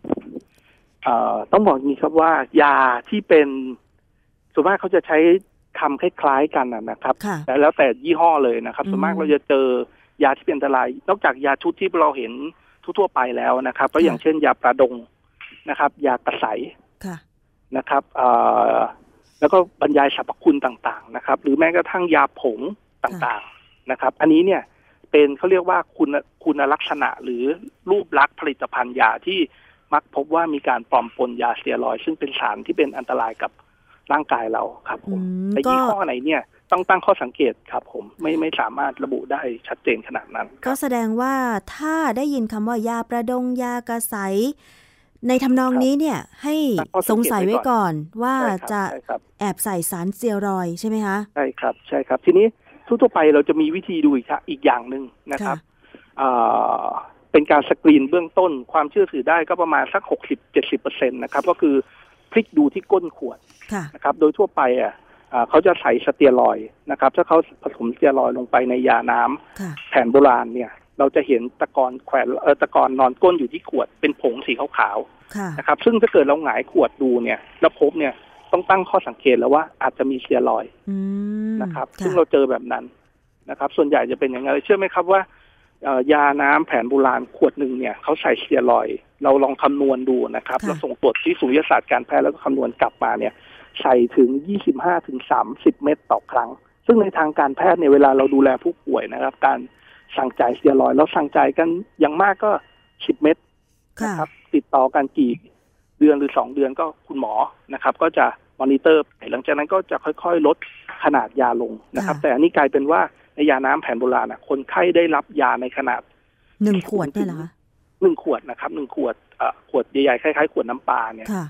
เอ่อต้องบอกอย่างนี้ครับว่ายาที่เป็นส่วนมากเขาจะใช้ คำคล้ายๆกันนะนะครับค่ะแต่แล้วแต่ยี่ห้อเลยนะครับอืมส่วนมากเราจะเจอยาที่เป็นอันตราย นอกจากยาชุดที่เราเห็นทั่วๆไปแล้วนะครับ ก็อย่างเช่น ยาประดงนะครับ ยากระใสค่ะนะครับเอ่อแล้วก็บรรยายสรรพคุณต่างๆ นะครับ หรือแม้กระทั่งยาผงต่างๆนะครับ อันนี้เนี่ยเป็นเขาเรียกว่าคุณคุณลักษณะหรือรูปลักษณ์ผลิตภัณฑ์ยาที่มักพบว่ามีการปลอมปนยาสเตียรอยด์ซึ่งเป็นสารที่เป็นอันตรายกับ ร่างกายเราครับผมอืมแต่ก็ยี่ห้อไหนเนี่ยต้องตั้งข้อสังเกตครับผมไม่ไม่สามารถระบุได้ชัดเจนขนาดนั้น ก็แสดงว่าถ้าได้ยินคำว่ายาประดงยากระใสในทำนองนี้เนี่ยให้ตั้งข้อสัสงงเกตสัยไว้ไว้ก่ก่ออนนว่าใช่ครับจะใช่ครับแอบใส่สารสเตียรอยด์ใช่ไหมคะใช่ครับใช่ครับ ทีนี้ทั่วๆไปเราจะมีวิธีดูอีกค่ะอีกอย่างหนึ่งนะครับเอ่อเป็นการสกรีนเบื้องต้นความเชื่อถือได้ก็ประมาณสักหกสิบเจ็ดสิบเปอร์เซ็นตนะครับก็คือ พลิกดูที่ก้นขวดค่ะนะครับ โดยทั่วไปอะอ่าเขาจะใส่สเตียรอยด์นะครับ ถ้าเขาผสมสเตียรอยด์ลงไปในยาน้ำค่ะแผนโบราณเนี่ย เราจะเห็นตะกอนแขวนเออตะกอนนอนก้นอยู่ที่ขวดเป็นผงสีขาวค่ะๆนะครับ ซึ่งถ้าเกิดเราหงายขวดดูเนี่ยแล้วพบเนี่ยต้องตั้งข้อสังเกตแล้วว่าอาจจะมีสเตียรอยด์อืมนะครับค่ะซึ่งเราเจอแบบนั้นนะครับ ส่วนใหญ่จะเป็นอย่างนั้นเชื่อไหมครับว่าเอ่อ ยาน้ำแผนโบราณขวดหนึ่งเนี่ยเขาใส่สเตียรอยด์เราลองคำนวณดูนะครับค่ะเราส่งตรวจที่ศูนย์วิทยาศาสตร์การแพทย์แล้วก็คำนวณกลับมาเนี่ย ใส่ถึง 25ถึง30 เม็ดต่อครั้ง ซึ่งในทางการแพทย์เนี่ยเวลาเราดูแลผู้ป่วยนะครับ การสั่งจ่ายสเตียรอยด์เราสั่งจ่ายกันอย่างมากก็ 10 เม็ดค่ะนะครับ ติดต่อกันกี่เดือนหรือสองเดือนก็คุณหมอนะครับ ก็จะมอนิเตอร์ไปหลังจากนั้นก็จะค่อยๆ ลดขนาดยาลงนะครับค่ะแต่อันนี้กลายเป็นว่า ในยาน้ำแผนโบราณน่ะ คนไข้ได้รับยาในขนาดหนึ่งขวดเนี่ยเหรอคะหนึ่งขวดนะครับหนึ่งขวดเอ่อขวดใหญ่ๆคล้ายๆขวดน้ำปลาเนี่ยค่ะ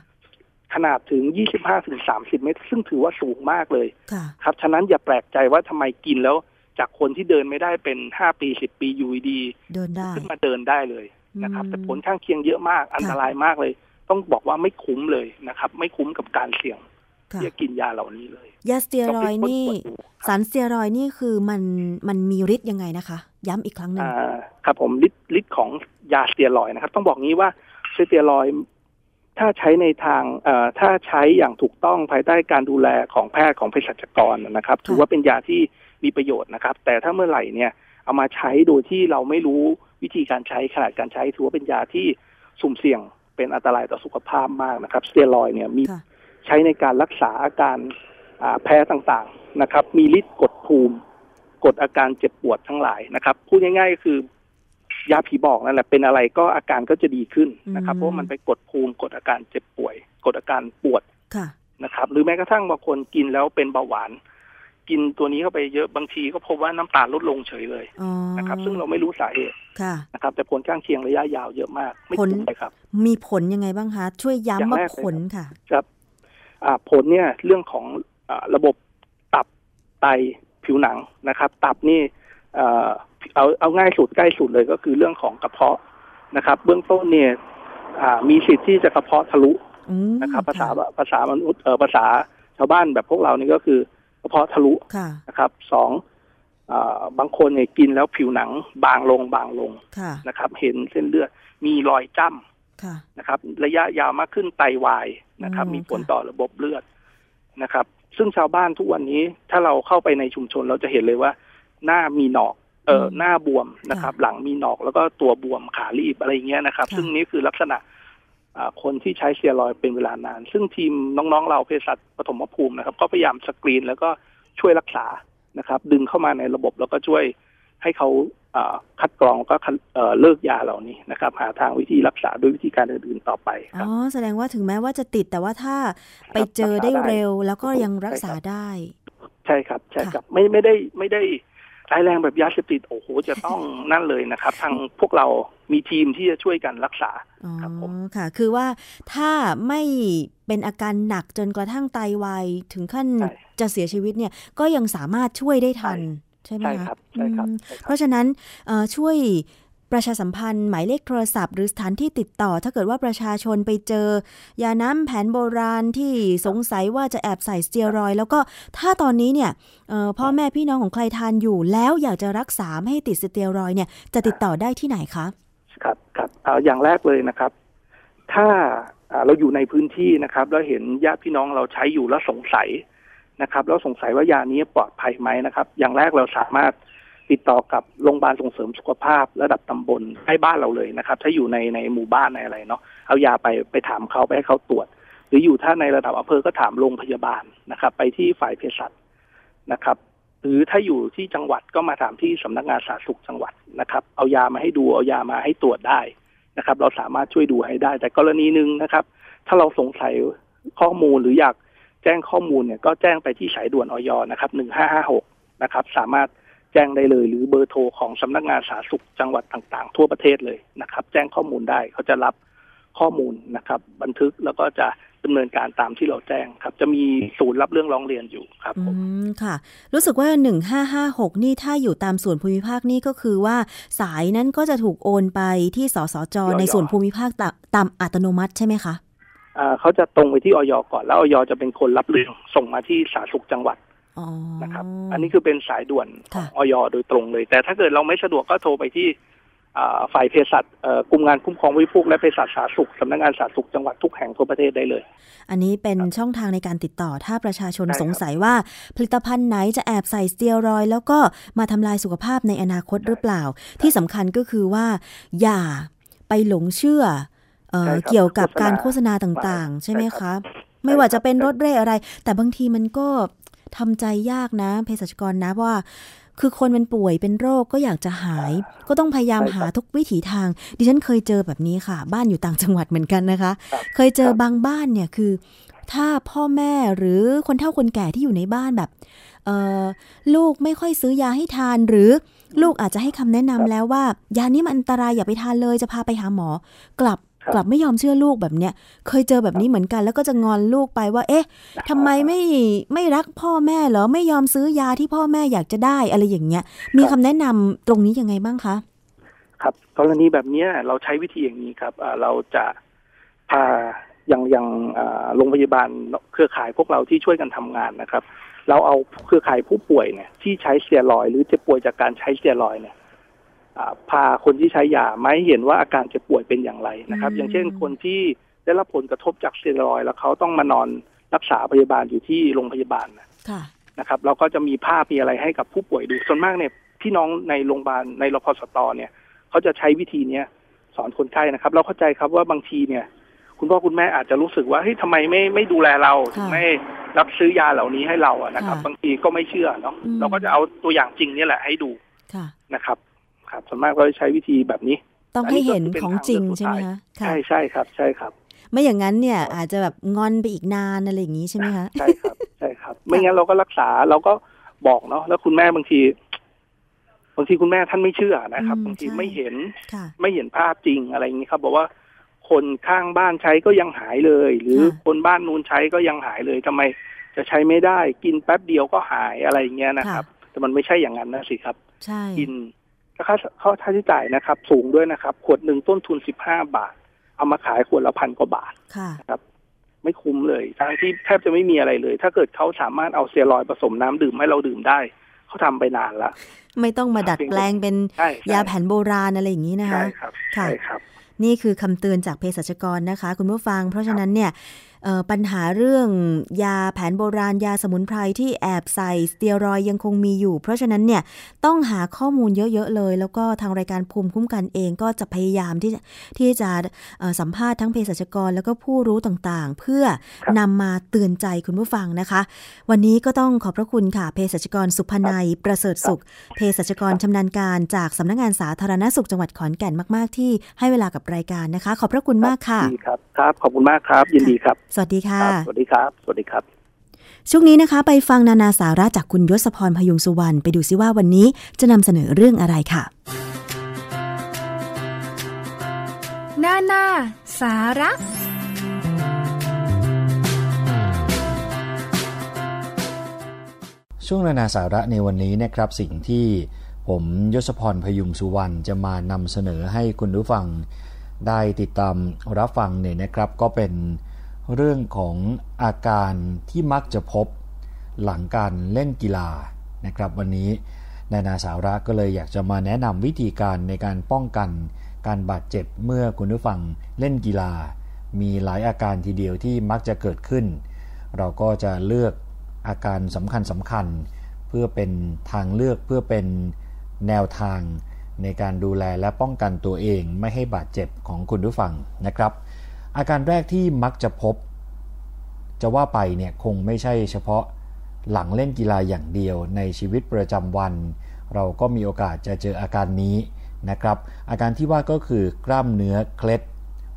ขนาดถึง 25ถึง30 เมตร ซึ่งถือว่าสูงมากเลยค่ะครับ ฉะนั้นอย่าแปลกใจว่าทำไมกินแล้ว จากคนที่เดินไม่ได้เป็น 5 ปี 10 ปีอยู่ดีเดินได้ขึ้นมาเดินได้เลยนะครับอืมแต่ผลข้างเคียงเยอะมาก อันตรายมากเลย ต้องบอกว่าไม่คุ้มเลยนะครับ ไม่คุ้มกับการเสี่ยง ค่ะที่จะกินยาเหล่านี้เลย ยาสเตียรอยด์ต้องนี่พลิกค้นขวดดูสารสเตียรอยด์นี่คือมันมันมีฤทธิ์ยังไงนะคะ ย้ำอีกครั้งหนึ่งอ่าครับผมฤทธิ์ฤทธิ์ของยาสเตียรอยด์นะครับ ต้องบอกงี้ว่าสเตียรอยด์ถ้าใช้ในทางเอ่อถ้าใช้อย่างถูกต้องภายใต้การดูแลของแพทย์ของเภสัชกรนะครับ ถือว่าเป็นยาที่มีประโยชน์นะครับ แต่ถ้าเมื่อไหร่เนี่ยเอามาใช้โดยที่เราไม่รู้วิธีการใช้ขนาดการใช้ถือว่าเป็นยาที่สุ่มเสี่ยงเป็นอันตรายต่อสุขภาพมากนะครับ สเตียรอยด์เนี่ยมีค่ะ ใช้ในการรักษาอาการอ่าแพ้ต่างๆนะครับ มีฤทธิ์กดภูมิกดอาการเจ็บปวดทั้งหลายนะครับพูดง่ายๆก็คือยาผีบอกนั่นแหละเป็นอะไรก็อาการก็จะดีขึ้นนะครับอืมเพราะว่ามันไปกดภูมิกดอาการเจ็บป่วย กดอาการปวดค่ะนะครับ หรือแม้กระทั่งบางคนกินแล้วเป็นเบาหวาน กินตัวนี้เข้าไปเยอะบางทีก็พบว่าน้ำตาลลดลงเฉยเลยอ๋อนะครับ ซึ่งเราไม่รู้สาเหตุค่ะนะครับ แต่ผลข้างเคียงระยะยาวเยอะมาก ไม่ผลคุ้มเลยครับ มีผลยังไงบ้างคะ ช่วยอย่างย้ำว่าแรกเลยผลค่ะ ครับอ่า ผลเนี่ยเรื่องของอาระบบตับไตผิวหนังนะครับ ตับนี่เอ่อเอาเอาง่ายสุดใกล้สุดเลยก็คือเรื่องของกระเพาะนะครับ เบื้องต้นเนี่ยอ่ามีสิทธิ์ที่จะกระเพาะทะลุอืมนะครับ ภาษาค่ะภาษามนุษย์เอ่อภาษาชาวบ้านแบบพวกเรานี่ก็คือกระเพาะทะลุค่ะนะครับสองอ่าบางคนเนี่ยกินแล้วผิวหนังบางลงบางลงค่ะนะครับ เห็นเส้นเลือดมีรอยจ้ำค่ะ นะครับ ระยะยาวมากขึ้นไตวายนะครับอืมมีผลค่ะต่อระบบเลือดนะครับ ซึ่งชาวบ้านทุกวันนี้ถ้าเราเข้าไปในชุมชนเราจะเห็นเลยว่า หน้ามีหนอกเออหน้าบวมนะครับ หลังมีหนอกแล้วก็ตัวบวมขารีบอะไรอย่างเงี้ยนะครับ ซึ่งนี่คือลักษณะอ่าคนที่ใช้สเซียรอยด์เป็นเวลานาน ซึ่งทีมน้องๆ เราเภสัชปฐมภูมินะครับ ก็พยายามสกรีนแล้วก็ช่วยรักษานะครับ ดึงเข้ามาในระบบแล้วก็ช่วยให้เขาอ่า คัดกรองแล้วก็คัดเอ่อเลิกยาเหล่านี้นะครับ หาทางวิธีรักษาด้วยวิธีการอื่นๆต่อไปคอ๋รับอแสดงว่าถึงแม้ว่าจะติดแต่ว่าถ้าไปเจอได้เร็ว แล้วก็ยังรักษาได้ ใช่ครับใช่ครับไม่ไม่ได้ไม่ได้ร้ายแรงแบบยาเสพติดโอ้โหจะต้องนั่นเลยนะครับ ทางพวกเรามีทีมที่จะช่วยกันรักษาอ๋อครับผมค่ะ คือว่าถ้าไม่เป็นอาการหนักจนกระทั่งไตวายถึงขั้นใช่จะเสียชีวิตเนี่ย ก็ยังสามารถช่วยได้ทัน ใช่ไหมใช่คะครับใช่ครับอืมใช่คเพรับราะฉะนั้นเอ่อช่วยประชาสัมพันธ์หมายเลขโทรศัพท์ หรือสถานที่ติดต่อ ถ้าเกิดว่าประชาชนไปเจอ ยาน้ำแผนโบราณที่สงสัยว่าจะแอบใส่สเตียรอยด์แล้วก็ถ้าตอนนี้เนี่ยพ่อแม่พี่น้องของใครทานอยู่ แล้วอยากจะรักษาไม่ให้ติดสเตียรอยด์เนี่ยจะติดต่อได้ที่ไหนคะครับครับอย่างแรกเลยนะครับ ถ้าเราอยู่ในพื้นที่นะครับ แล้วเห็นญาติพี่น้องเราใช้อยู่แล้วสงสัย นะครับแล้วสงสัยว่ายานี้ปลอดภัยไหมนะครับ อย่างแรกเราสามารถติดต่อกับโรงพยาบาลส่งเสริมสุขภาพระดับตำบลให้บ้านเราเลยนะครับ ถ้าอยู่ในในหมู่บ้านในอะไรเนาะเอายาไปไปถามเขาไปให้เขาตรวจ หรืออยู่ถ้าในระดับอำเภอก็ถามโรงพยาบาลนะครับ ไปที่ฝ่ายเภสัชนะครับ หรือถ้าอยู่ที่จังหวัดก็มาถามที่สำนักงานสาธารณสุขจังหวัดนะครับ เอายามาให้ดูเอายามาให้ตรวจได้นะครับ เราสามารถช่วยดูให้ได้ แต่กรณีหนึ่งนะครับ ถ้าเราสงสัยข้อมูลหรืออยาก แจ้งข้อมูลเนี่ยก็แจ้งไปที่สายด่วนออยนะครับหนึ่งห้าห้าหกนะครับสามารถแจ้งได้เลย หรือเบอร์โทรของสำนักงานสาธารณสุขจังหวัดต่างๆ ทั่วประเทศเลยนะครับ แจ้งข้อมูลได้เขาจะรับข้อมูลนะครับ บันทึกแล้วก็จะดำเนินการตามที่เราแจ้งครับ จะมีศูนย์รับเรื่องร้องเรียนอยู่ครับอืมค่ะ รู้สึกว่าหนึ่งห้าห้าหกนี่ถ้าอยู่ตามส่วนภูมิภาคนี่ก็คือว่า สายนั้นก็จะถูกโอนไปที่สสจ ในส่วนภูมิภาคตามอัตโนมัติใช่ไหมคะ เขาจะตรงไปที่ออยก่อน แล้วออยจะเป็นคนรับเรื่องส่งมาที่สาธารณสุขจังหวัดนะครับ อันนี้คือเป็นสายด่วนของออยโดยตรงเลย แต่ถ้าเกิดเราไม่สะดวกก็โทรไปที่ฝ่ายเภสัชกลุ่มงานคุ้มครองวิพูกและเภสัชสาธารณสุขสำนักงานสาธารณสุขจังหวัดทุกแห่งทั่วประเทศได้เลย อันนี้เป็นช่องทางในการติดต่อถ้าประชาชนสงสัยว่า ผลิตภัณฑ์ไหนจะแอบใส่สเตียรอย แล้วก็มาทำลายสุขภาพในอนาคตหรือเปล่า ที่สำคัญก็คือว่า อย่าไปหลงเชื่อ เกี่ยวกับการโฆษณาต่างๆ ใช่ไหมคะไม่ว่าจะเป็นรถเร่อะไร แต่บางทีมันก็ทำใจยากนะเภสัชกรนะว่า คือคนเป็นป่วยเป็นโรคก็อยากจะหาย ก็ต้องพยายามหาทุกวิถีทาง ดิฉันเคยเจอแบบนี้ค่ะ บ้านอยู่ต่างจังหวัดเหมือนกันนะคะ เคยเจอบางบ้านเนี่ยคือ ถ้าพ่อแม่หรือคนเฒ่าคนแก่ที่อยู่ในบ้านแบบลูกไม่ค่อยซื้อยาให้ทานหรือลูกอาจจะให้คำแนะนำแล้วว่า ยานี้มันอันตรายอย่าไปทานเลยจะพาไปหาหมอกลับ กลับไม่ยอมเชื่อลูกแบบเนี้ยเคยเจอแบบนี้เหมือนกัน แล้วก็จะงอนลูกไปว่า เอ๊ะทำไมไม่ไม่รักพ่อแม่เหรอไม่ยอมซื้อยาที่พ่อแม่อยากจะได้อะไรอย่างเงี้ย มีคำแนะนำตรงนี้ยังไงบ้างคะครับกรณีแบบนี้เราใช้วิธีอย่างนี้ครับเราจะพาอย่างอย่างโรงพยาบาลเครือข่ายพวกเราที่ช่วยกันทำงานนะครับ เราเอาเครือข่ายผู้ป่วยเนี่ยที่ใช้เสียรอย หรือเจ็บป่วยจากการใช้เสียรอยเนี่ย พาคนที่ใช้ยาไม่เห็นว่าอาการเจ็บป่วยเป็นอย่างไรนะครับ อย่างเช่นคนที่ได้รับผลกระทบจากสเตียรอยแล้วเขาต้องมานอนรักษาพยาบาลอยู่ที่โรงพยาบาลนะครับ เราก็จะมีภาพมีอะไรให้กับผู้ป่วยดูส่วนมากเนี่ยพี่น้องในโรงพยาบาลในรพสตเนี่ยเขาจะใช้วิธีเนี้ยสอนคนไข้นะครับ เราเข้าใจครับว่าบางทีเนี่ย คุณพ่อคุณแม่อาจจะรู้สึกว่าเฮ้ยทำไมไม่ไม่ดูแลเราไม่รับซื้อยาเหล่านี้ให้เราอะนะครับ บางทีก็ไม่เชื่อเนาะเราก็จะเอาตัวอย่างจริงนี่แหละให้ดูนะครับ ครับส่วนมากก็ใช้วิธีแบบนี้ ต้องให้เห็นของจริงใช่ไหมคะใช่ใช่ครับ ใช่ครับไม่อย่างนั้นเนี่ยอาจจะแบบงอนไปอีกนานอะไรอย่างนี้ใช่ไหมคะใช่ครับใช่ครับ ไม่งั้นเราก็รักษาเราก็บอกเนาะแล้วคุณแม่บางทีบางทีคุณแม่ท่านไม่เชื่อนะครับบางทีไม่เห็นไม่เห็นภาพจริงอะไรอย่างนี้ครับ บอกว่าคนข้างบ้านใช้ก็ยังหายเลย หรือคนบ้านนู้นใช้ก็ยังหายเลยทำไมจะใช้ไม่ได้ กินแป๊บเดียวก็หายอะไรอย่างเงี้ยนะครับ แต่มันไม่ใช่อย่างนั้นนะสิครับกิน ค่าค่าใช้จ่ายนะครับ สูงด้วยนะครับ ขวดหนึ่งต้นทุนสิบห้าบาท เอามาขายขวดละพันกว่าบาทครับ ไม่คุ้มเลยทั้งที่แทบจะไม่มีอะไรเลย ถ้าเกิดเขาสามารถเอาเซียรอยผสมน้ำดื่มให้เราดื่มได้ เขาทำไปนานละ ไม่ต้องมาดัดแปลงเป็นยาแผนโบราณอะไรอย่างนี้นะคะใช่ครับใช่ครับ นี่คือคำเตือนจากเภสัชกรนะคะ คุณผู้ฟัง เพราะฉะนั้นเนี่ย ปัญหาเรื่องยาแผนโบราณยาสมุนไพรที่แอบใส่สเตียรอยยังคงมีอยู่ เพราะฉะนั้นเนี่ยต้องหาข้อมูลเยอะ ๆ เลย แล้วก็ทางรายการภูมิคุ้มกันเองก็จะพยายามที่ที่จะสัมภาษณ์ทั้งเภสัชกร แล้วก็ผู้รู้ต่างๆ เพื่อนำมาเตือนใจคุณผู้ฟังนะคะ วันนี้ก็ต้องขอบพระคุณค่ะเภสัชกรสุพนัยประเสริฐสุขเภสัชกรชำนาญการจากสำนักงานสาธารณสุขจังหวัดขอนแก่นมาก ๆ ที่ให้เวลากับรายการนะคะ ขอบพระคุณมากค่ะครับครับ ขอบคุณมากครับ ยินดีครับสวัสดีค่ะ สวัสดีครับ สวัสดีครับ ช่วงนี้นะคะ ไปฟังนานาสาระจากคุณยศพรพยุงสุวรรณไปดูซิว่าวันนี้จะนำเสนอเรื่องอะไรค่ะ นานาสาระช่วงนานาสาระในวันนี้นะครับสิ่งที่ผมยศพรพยุงสุวรรณจะมานำเสนอให้คุณผู้ฟังได้ติดตามรับฟังเนี่ยนะครับ ก็เป็น เรื่องของอาการที่มักจะพบหลังการเล่นกีฬานะครับ วันนี้นายนาสาระก็เลยอยากจะมาแนะนำวิธีการในการป้องกันการบาดเจ็บเมื่อคุณผู้ฟังเล่นกีฬา มีหลายอาการทีเดียวที่มักจะเกิดขึ้น เราก็จะเลือกอาการสำคัญสำคัญ เพื่อเป็นทางเลือกเพื่อเป็นแนวทางในการดูแลและป้องกันตัวเองไม่ให้บาดเจ็บของคุณผู้ฟังนะครับ อาการแรกที่มักจะพบ จะว่าไปเนี่ยคงไม่ใช่เฉพาะหลังเล่นกีฬาอย่างเดียวในชีวิตประจำวัน เราก็มีโอกาสจะเจออาการนี้นะครับ อาการที่ว่าก็คือกล้ามเนื้อเคล็ด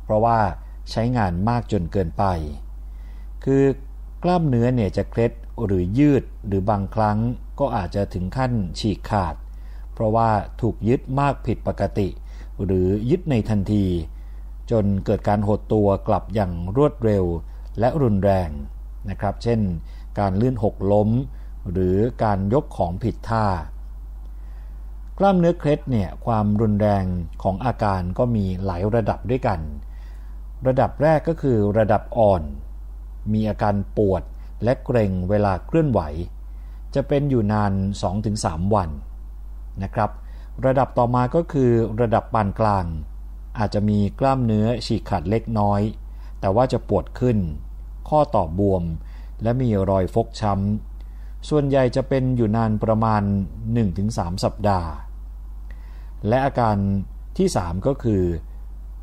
เพราะว่าใช้งานมากจนเกินไป คือกล้ามเนื้อเนี่ยจะเคล็ดหรือยืดหรือบางครั้งก็อาจจะถึงขั้นฉีกขาด เพราะว่าถูกยึดมากผิดปกติ หรือยึดในทันที จนเกิดการหดตัวกลับอย่างรวดเร็วและรุนแรงนะครับ เช่น การลื่นหกล้ม หรือการยกของผิดท่า กล้ามเนื้อเคล็ดเนี่ยความรุนแรงของอาการก็มีหลายระดับด้วยกัน ระดับแรกก็คือระดับอ่อน มีอาการปวดและเกร็งเวลาเคลื่อนไหว จะเป็นอยู่นาน 2-3 วันนะครับ ระดับต่อมาก็คือระดับปานกลาง อาจจะมีกล้ามเนื้อฉีกขาดเล็กน้อย แต่ว่าจะปวดขึ้น ข้อต่อบวม และมีรอยฟกช้ำ ส่วนใหญ่จะเป็นอยู่นานประมาณ 1-3 สัปดาห์ และอาการที่ 3 ก็คือ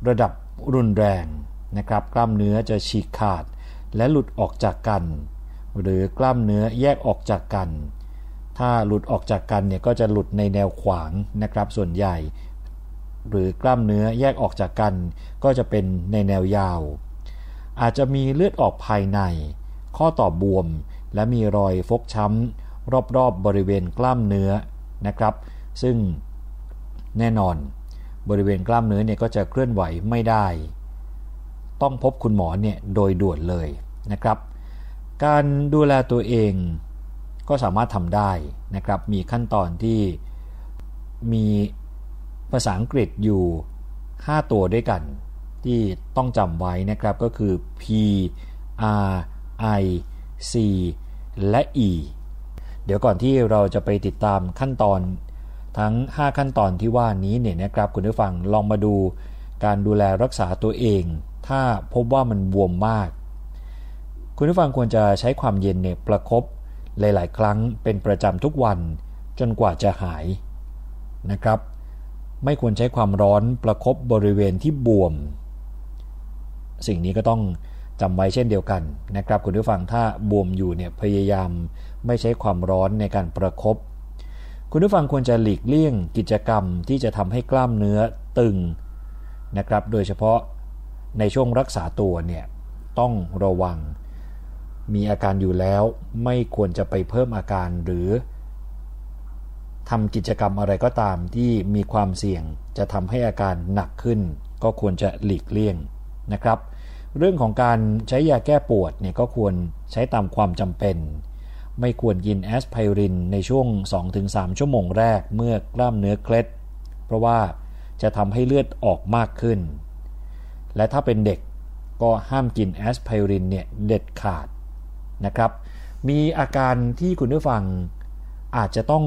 ระดับรุนแรงนะครับ กล้ามเนื้อจะฉีกขาดและหลุดออกจากกัน หรือกล้ามเนื้อแยกออกจากกัน ถ้าหลุดออกจากกันเนี่ยก็จะหลุดในแนวขวางนะครับ ส่วนใหญ่ หรือกล้ามเนื้อแยกออกจากกัน ก็จะเป็นในแนวยาว อาจจะมีเลือดออกภายใน ข้อต่อบวม และมีรอยฟกช้ำ รอบๆบบริเวณกล้ามเนื้อนะครับ ซึ่งแน่นอน บริเวณกล้ามเนื้อเนี่ยก็จะเคลื่อนไหวไม่ได้ ต้องพบคุณหมอเนี่ยโดยด่วนเลยนะครับ การดูแลตัวเองก็สามารถทำได้นะครับ มีขั้นตอนที่มี ภาษาอังกฤษอยู่ 5 ตัวด้วยกัน ที่ต้องจำไว้นะครับก็คือ P R I C และ E เดี๋ยวก่อนที่เราจะไปติดตามขั้นตอนทั้ง 5 ขั้นตอนที่ว่านี้เนี่ยนะครับคุณผู้ฟังลองมาดูการดูแลรักษาตัวเอง ถ้าพบว่ามันบวมมาก คุณผู้ฟังควรจะใช้ความเย็นเนี่ยประครบหลาย ๆ ครั้งเป็นประจำทุกวันจนกว่าจะหายนะครับ ไม่ควรใช้ความร้อนประครบบริเวณที่บวม สิ่งนี้ก็ต้องจำไว้เช่นเดียวกันนะครับคุณผู้ฟังถ้าบวมอยู่เนี่ยพยายามไม่ใช้ความร้อนในการประครบคุณผู้ฟังควรจะหลีกเลี่ยงกิจกรรมที่จะทำให้กล้ามเนื้อตึงนะครับ โดยเฉพาะในช่วงรักษาตัวเนี่ยต้องระวัง มีอาการอยู่แล้วไม่ควรจะไปเพิ่มอาการหรือ ทำกิจกรรมอะไรก็ตามที่มีความเสี่ยงจะทำให้อาการหนักขึ้น ก็ควรจะหลีกเลี่ยงนะครับ เรื่องของการใช้ยาแก้ปวดเนี่ยก็ควรใช้ตามความจำเป็น ไม่ควรกินแอสไพรินในช่วง 2-3 ชั่วโมงแรกเมื่อกล้ามเนื้อเคล็ด เพราะว่าจะทำให้เลือดออกมากขึ้น และถ้าเป็นเด็กก็ห้ามกินแอสไพรินเนี่ยเด็ดขาดนะครับ มีอาการที่คุณผู้ฟังอาจจะต้อง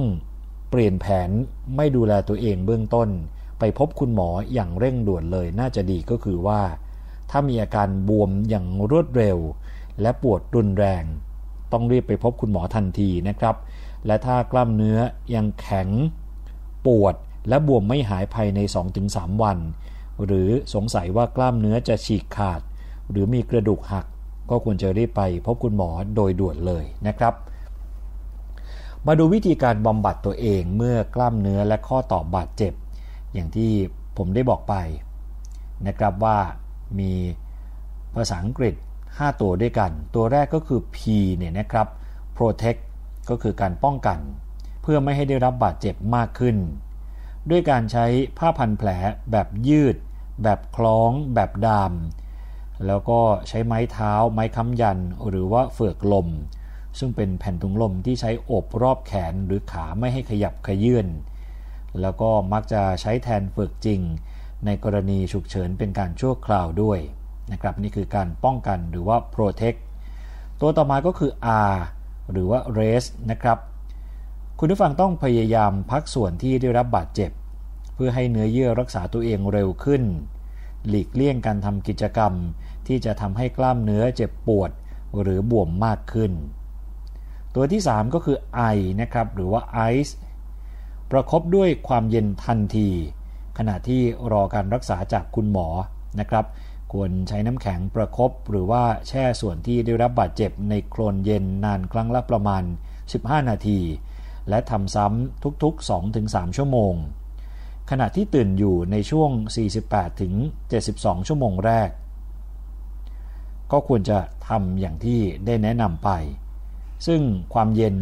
เปลี่ยนแผนไม่ดูแลตัวเองเบื้องต้น ไปพบคุณหมออย่างเร่งด่วนเลยน่าจะดีก็คือว่า ถ้ามีอาการบวมอย่างรวดเร็ว และปวดรุนแรง ต้องรีบไปพบคุณหมอทันทีนะครับ และถ้ากล้ามเนื้อยังแข็ง ปวดและบวมไม่หายภายใน 2-3 วัน หรือสงสัยว่ากล้ามเนื้อจะฉีกขาด หรือมีกระดูกหัก ก็ควรจะรีบไปพบคุณหมอโดยด่วนเลยนะครับ มาดูวิธีการบำบัดตัวเองเมื่อกล้ามเนื้อและข้อต่อบาดเจ็บ อย่างที่ผมได้บอกไปนะครับว่ามีภาษาอังกฤษ 5 ตัวด้วยกัน ตัวแรกก็คือ P เนี่ยนะครับ protect ก็คือการป้องกัน เพื่อไม่ให้ได้รับบาดเจ็บมากขึ้น ด้วยการใช้ผ้าพันแผลแบบยืด แบบคล้อง แบบดาม แล้วก็ใช้ไม้เท้า ไม้ค้ำยัน หรือว่าเฟือกลม ซึ่งเป็นแผ่นถุงลมที่ใช้อบรอบแขนหรือขาไม่ให้ขยับขยื่น แล้วก็มักจะใช้แทนฝึกจริง ในกรณีฉุกเฉินเป็นการชั่วคราวด้วยนะครับนี่คือการป้องกันหรือว่า protect ตัวต่อมาก็คือ R หรือว่า rest นะครับ คุณผู้ฟังต้องพยายามพักส่วนที่ได้รับบาดเจ็บ เพื่อให้เนื้อเยื่อรักษาตัวเองเร็วขึ้น หลีกเลี่ยงการทำกิจกรรม ที่จะทำให้กล้ามเนื้อเจ็บปวด หรือบวมมากขึ้น ตัวที่ 3 ก็คือไอนะครับหรือว่าไอซ์ประครบด้วยความเย็นทันที ขณะที่รอการรักษาจากคุณหมอนะครับ ควรใช้น้ำแข็งประครบหรือว่าแช่ส่วนที่ได้รับบาดเจ็บในโคลนเย็นนานครั้งละประมาณ 15 นาที และทำซ้ำทุกๆ 2-3 ชั่วโมง ขณะที่ตื่นอยู่ในช่วง 48-72 ชั่วโมงแรก ก็ควรจะทำอย่างที่ได้แนะนำไป ซึ่งความเย็น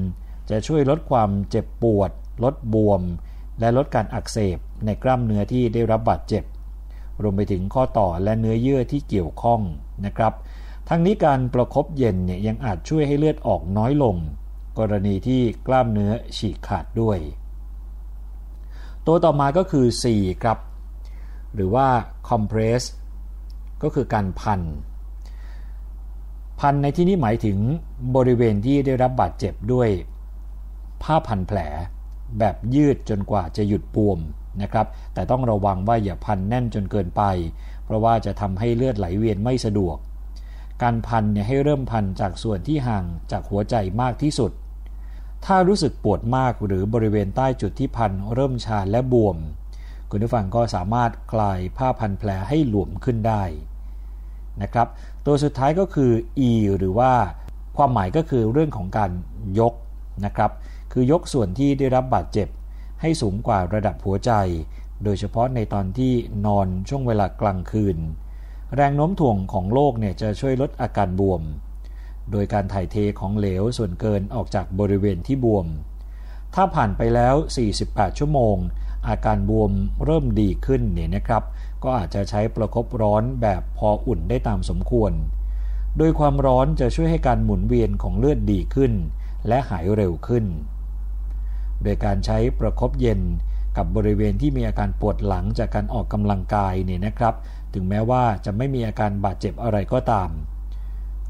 จะช่วยลดความเจ็บปวด ลดบวม และลดการอักเสบในกล้ามเนื้อที่ได้รับบาดเจ็บ รวมไปถึงข้อต่อและเนื้อเยื่อที่เกี่ยวข้องนะครับ ทั้งนี้การประครบเย็นเนี่ยยังอาจช่วยให้เลือดออกน้อยลง กรณีที่กล้ามเนื้อฉีกขาดด้วย ตัวต่อมาก็คือ C ครับ หรือว่า compress ก็คือการพัน พันในที่นี้หมายถึงบริเวณที่ได้รับบาดเจ็บด้วย ผ้าพันแผล แบบยืดจนกว่าจะหยุดบวมนะครับ แต่ต้องระวังว่าอย่าพันแน่นจนเกินไป เพราะว่าจะทำให้เลือดไหลเวียนไม่สะดวก การพันเนี่ยให้เริ่มพันจากส่วนที่ห่างจากหัวใจมากที่สุด ถ้ารู้สึกปวดมากหรือบริเวณใต้จุดที่พันเริ่มชาและบวม คุณผู้ฟังก็สามารถคลายผ้าพันแผลให้หลวมขึ้นได้ นะครับ ตัวสุดท้ายก็คือ E หรือว่าความหมายก็คือเรื่องของการยกนะครับ คือยกส่วนที่ได้รับบาดเจ็บ ให้สูงกว่าระดับหัวใจ โดยเฉพาะในตอนที่นอนช่วงเวลากลางคืน แรงโน้มถ่วงของโลกเนี่ยจะช่วยลดอาการบวม โดยการถ่ายเทของเหลวส่วนเกินออกจากบริเวณที่บวม ถ้าผ่านไปแล้ว 48 ชั่วโมง อาการบวมเริ่มดีขึ้นเนี่ยนะครับ ก็อาจจะใช้ประครบร้อนแบบพออุ่นได้ตามสมควร โดยความร้อนจะช่วยให้การหมุนเวียนของเลือดดีขึ้น และหายเร็วขึ้น โดยการใช้ประครบเย็นกับบริเวณที่มีอาการปวดหลังจากการออกกำลังกายเนี่ยนะครับ ถึงแม้ว่าจะไม่มีอาการบาดเจ็บอะไรก็ตาม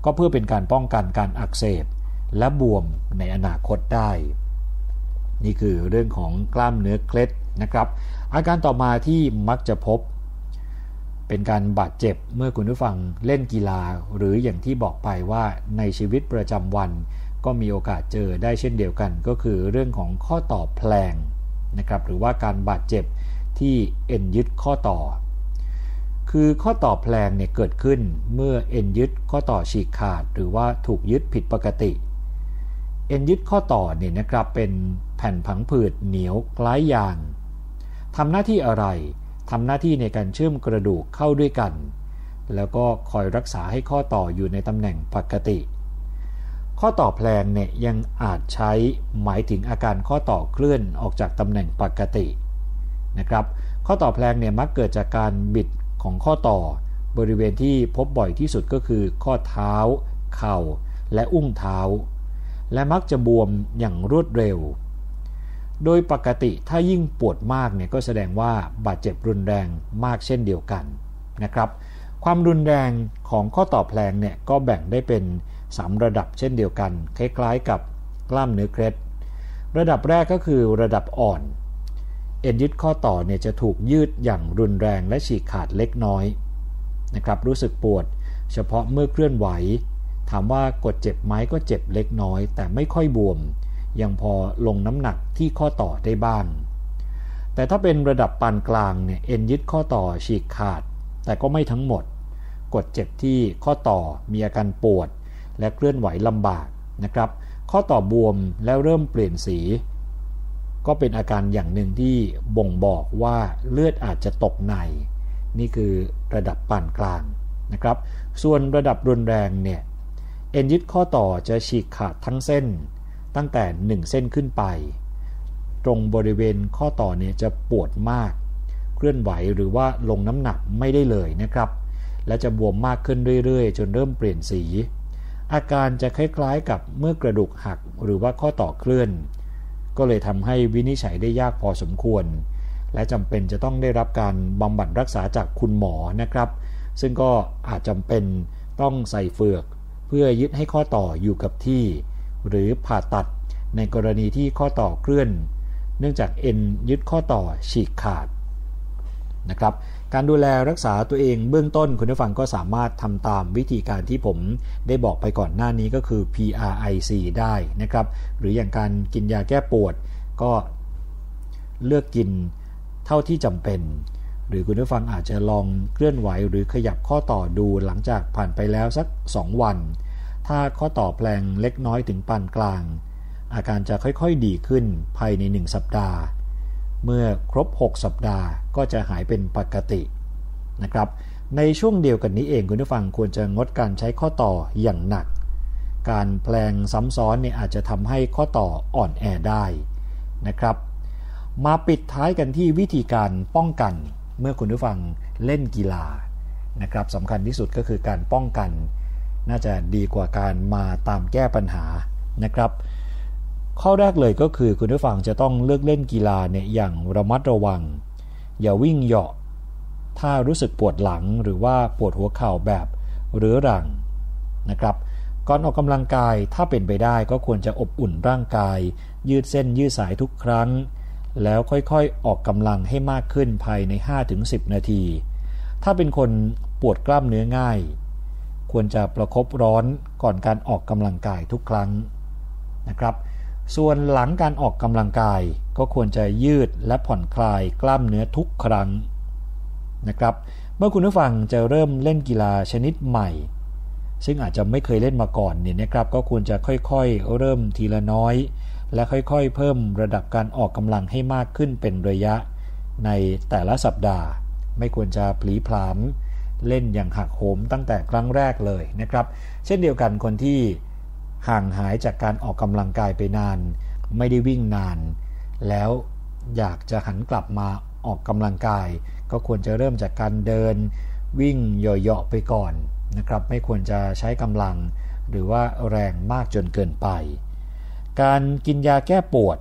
ก็เพื่อเป็นการป้องกันการอักเสบและบวมในอนาคตได้ นี่คือเรื่องของกล้ามเนื้อเคล็ด นะครับ อาการต่อมาที่มักจะพบ เป็นการบาดเจ็บเมื่อคุณผู้ฟังเล่นกีฬา หรืออย่างที่บอกไปว่าในชีวิตประจำวัน ก็มีโอกาสเจอได้เช่นเดียวกัน ก็คือเรื่องของข้อต่อแพลงนะครับหรือว่าการบาดเจ็บที่เอ็นยึดข้อต่อ คือข้อต่อแพลงเนี่ยเกิดขึ้นเมื่อเอ็นยึดข้อต่อฉีกขาด หรือว่าถูกยึดผิดปกติ เอ็นยึดข้อต่อเนี่ยนะครับเป็นแผ่นผังผืดเหนียวคล้ายยาง ทำหน้าที่อะไรทำหน้าที่ในการเชื่อมกระดูกเข้าด้วยกัน แล้วก็คอยรักษาให้ข้อต่ออยู่ในตำแหน่งปกติ ข้อต่อแพลงเนี่ยยังอาจใช้หมายถึงอาการข้อต่อเคลื่อนออกจากตำแหน่งปกตินะครับข้อต่อแพลงเนี่ยมักเกิดจากการบิดของข้อต่อบริเวณที่พบบ่อยที่สุดก็คือข้อเท้า เข่า และอุ้งเท้า และมักจะบวมอย่างรวดเร็ว โดยปกติถ้ายิ่งปวดมากเนี่ยก็แสดงว่าบาดเจ็บรุนแรงมากเช่นเดียวกันนะครับ ความรุนแรงของข้อต่อแพลงเนี่ยก็แบ่งได้เป็น 3 ระดับเช่นเดียวกัน คล้ายๆกับกล้ามเนื้อเคล็ด ระดับแรกก็คือระดับอ่อน เอ็นยึดข้อต่อเนี่ยจะถูกยืดอย่างรุนแรงและฉีกขาดเล็กน้อยนะครับรู้สึกปวดเฉพาะเมื่อเคลื่อนไหว ถามว่ากดเจ็บไหมก็เจ็บเล็กน้อย แต่ไม่ค่อยบวม ยังพอลงน้ำหนักที่ข้อต่อได้บ้าง แต่ถ้าเป็นระดับปานกลางเนี่ยเอ็นยึดข้อต่อฉีกขาด แต่ก็ไม่ทั้งหมด กดเจ็บที่ข้อต่อมีอาการปวด และเคลื่อนไหวลำบากนะครับ ข้อต่อบวมแล้วเริ่มเปลี่ยนสี ก็เป็นอาการอย่างหนึ่งที่บ่งบอกว่าเลือดอาจจะตกใน นี่คือระดับปานกลางนะครับ ส่วนระดับรุนแรงเนี่ยเอ็นยึดข้อต่อจะฉีกขาดทั้งเส้น ตั้งแต่ 1 เส้นขึ้นไป ตรงบริเวณข้อต่อเนี่ยจะปวดมาก เคลื่อนไหวหรือว่าลงน้ำหนักไม่ได้เลยนะครับ และจะบวมมากขึ้นเรื่อยๆ จนเริ่มเปลี่ยนสี อาการจะคล้ายๆกับเมื่อกระดูกหักหรือว่าข้อต่อเคลื่อน ก็เลยทำให้วินิจฉัยได้ยากพอสมควร และจำเป็นจะต้องได้รับการบำบัดรักษาจากคุณหมอนะครับ ซึ่งก็อาจจำเป็นต้องใส่เฟือก เพื่อยึดให้ข้อต่ออยู่กับที่ หรือผ่าตัด ในกรณีที่ข้อต่อเคลื่อน เนื่องจากเอ็นยึดข้อต่อฉีกขาดนะครับการดูแลรักษาตัวเองเบื้องต้นคุณผู้ฟังก็สามารถทำตามวิธีการที่ผมได้บอกไปก่อนหน้านี้ก็คือ PRIC ได้นะครับหรืออย่างการกินยาแก้ปวด ก็เลือกกินเท่าที่จำเป็น หรือคุณผู้ฟังอาจจะลองเคลื่อนไหวหรือขยับข้อต่อดูหลังจากผ่านไปแล้วสัก 2 วัน ถ้าข้อต่อแปลงเล็กน้อยถึงปานกลาง อาการจะค่อยๆดีขึ้นภายใน 1 สัปดาห์ เมื่อครบ 6 สัปดาห์ก็จะหายเป็นปกตินะครับในช่วงเดียวกันนี้เองคุณผู้ฟังควรจะงดการใช้ข้อต่ออย่างหนัก การแปลงซ้ำซ้อนเนี่ยอาจจะทำให้ข้อต่ออ่อนแอได้นะครับ มาปิดท้ายกันที่วิธีการป้องกันเมื่อคุณผู้ฟังเล่นกีฬานะครับสำคัญที่สุดก็คือการป้องกัน น่าจะดีกว่าการมาตามแก้ปัญหานะครับ ข้อแรกเลยก็คือคุณผู้ฟังจะต้องเลือกเล่นกีฬาเนี่ยอย่างระมัดระวัง อย่าวิ่งเหาะ ถ้ารู้สึกปวดหลังหรือว่าปวดหัวเข่าแบบเรื้อรังนะครับก่อนออกกำลังกายถ้าเป็นไปได้ก็ควรจะอบอุ่นร่างกาย ยืดเส้นยืดสายทุกครั้ง แล้วค่อยๆ ออกกำลังให้มากขึ้นภายใน 5-10 นาที ถ้าเป็นคนปวดกล้ามเนื้อง่าย ควรจะประครบร้อนก่อนการออกกำลังกายทุกครั้งนะครับ ส่วนหลังการออกกำลังกายก็ควรจะยืดและผ่อนคลายกล้ามเนื้อทุกครั้งนะครับ เมื่อคุณผู้ฟังจะเริ่มเล่นกีฬาชนิดใหม่ ซึ่งอาจจะไม่เคยเล่นมาก่อนเนี่ยนะครับก็ควรจะค่อยๆ เริ่มทีละน้อย และค่อยๆ เพิ่มระดับการออกกำลังให้มากขึ้นเป็นระยะ ในแต่ละสัปดาห์ ไม่ควรจะผลีผลาม เล่นอย่างหักโหมตั้งแต่ครั้งแรกเลยนะครับ เช่นเดียวกันคนที่ห่างหายจากการออกกำลังกายไปนาน ไม่ได้วิ่งนาน แล้วอยากจะหันกลับมาออกกำลังกาย ก็ควรจะเริ่มจากการเดินวิ่งเหยาะๆไปก่อนนะครับ ไม่ควรจะใช้กำลังหรือว่าแรงมากจนเกินไป การกินยาแก้ปวด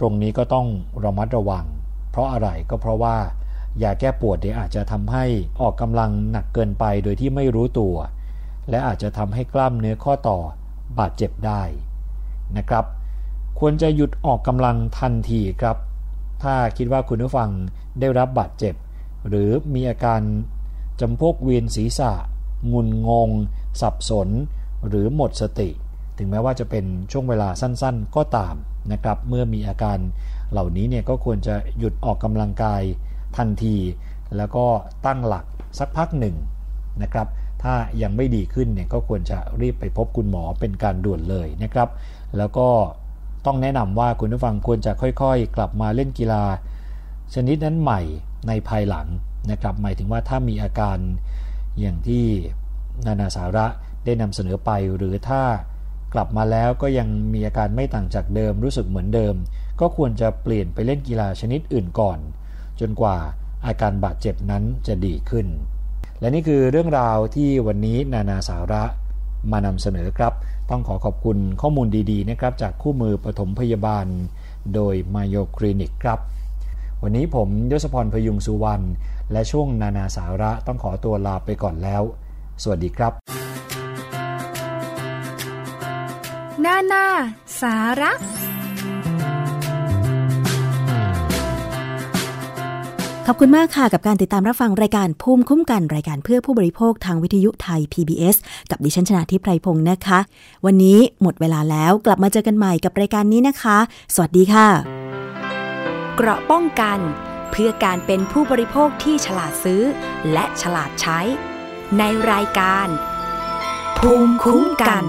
ตรงนี้ก็ต้องระมัดระวัง เพราะอะไรก็เพราะว่า ยาแก้ปวดเนี่ยอาจจะทำให้ออกกำลังหนักเกินไปโดยที่ไม่รู้ตัว และอาจจะทำให้กล้ามเนื้อข้อต่อบาดเจ็บได้นะครับ ควรจะหยุดออกกำลังทันทีครับ ถ้าคิดว่าคุณผู้ฟังได้รับบาดเจ็บ หรือมีอาการจำพวกเวียนศีรษะ งุนงง สับสน หรือหมดสติ ถึงแม้ว่าจะเป็นช่วงเวลาสั้นๆ ก็ตามนะครับ เมื่อมีอาการเหล่านี้เนี่ยก็ควรจะหยุดออกกำลังกาย ทันที แล้วก็ตั้งหลักสักพักหนึ่งนะครับ ถ้ายังไม่ดีขึ้นเนี่ยก็ควรจะรีบไปพบคุณหมอเป็นการด่วนเลยนะครับ แล้วก็ต้องแนะนำว่าคุณผู้ฟังควรจะค่อยๆ กลับมาเล่นกีฬา ชนิดนั้นใหม่ในภายหลังนะครับ หมายถึงว่าถ้ามีอาการอย่างที่นานาสาระได้นำเสนอไปหรือถ้ากลับมาแล้วก็ยังมีอาการไม่ต่างจากเดิมรู้สึกเหมือนเดิม ก็ควรจะเปลี่ยนไปเล่นกีฬาชนิดอื่นก่อน จนกว่าอาการบาดเจ็บนั้นจะดีขึ้น และนี่คือเรื่องราวที่วันนี้นานาสาระมานำเสนอครับ ต้องขอขอบคุณข้อมูลดีๆนะครับจากคู่มือปฐมพยาบาล โดยมาโยคลินิกครับ วันนี้ผมยศพรพยุงสุวรรณและช่วงนานาสาระต้องขอตัวลาไปก่อนแล้ว สวัสดีครับ นานาสาระ อบคุณมากค่ะกับการติดตามรับฟังรายการภูมิคุ้มกันรายการเพื่อผู้บริโภคทางวิทยุไทย PBS กับดิฉันชนะทิพไพรพงศ์นะคะ วันนี้หมดเวลาแล้วกลับมาเจอกันใหม่กับรายการนี้นะคะ สวัสดีค่ะ เกราะป้องกัน เพื่อการเป็นผู้บริโภคที่ฉลาดซื้อ และฉลาดใช้ ในรายการ ภูมิคุ้มกัน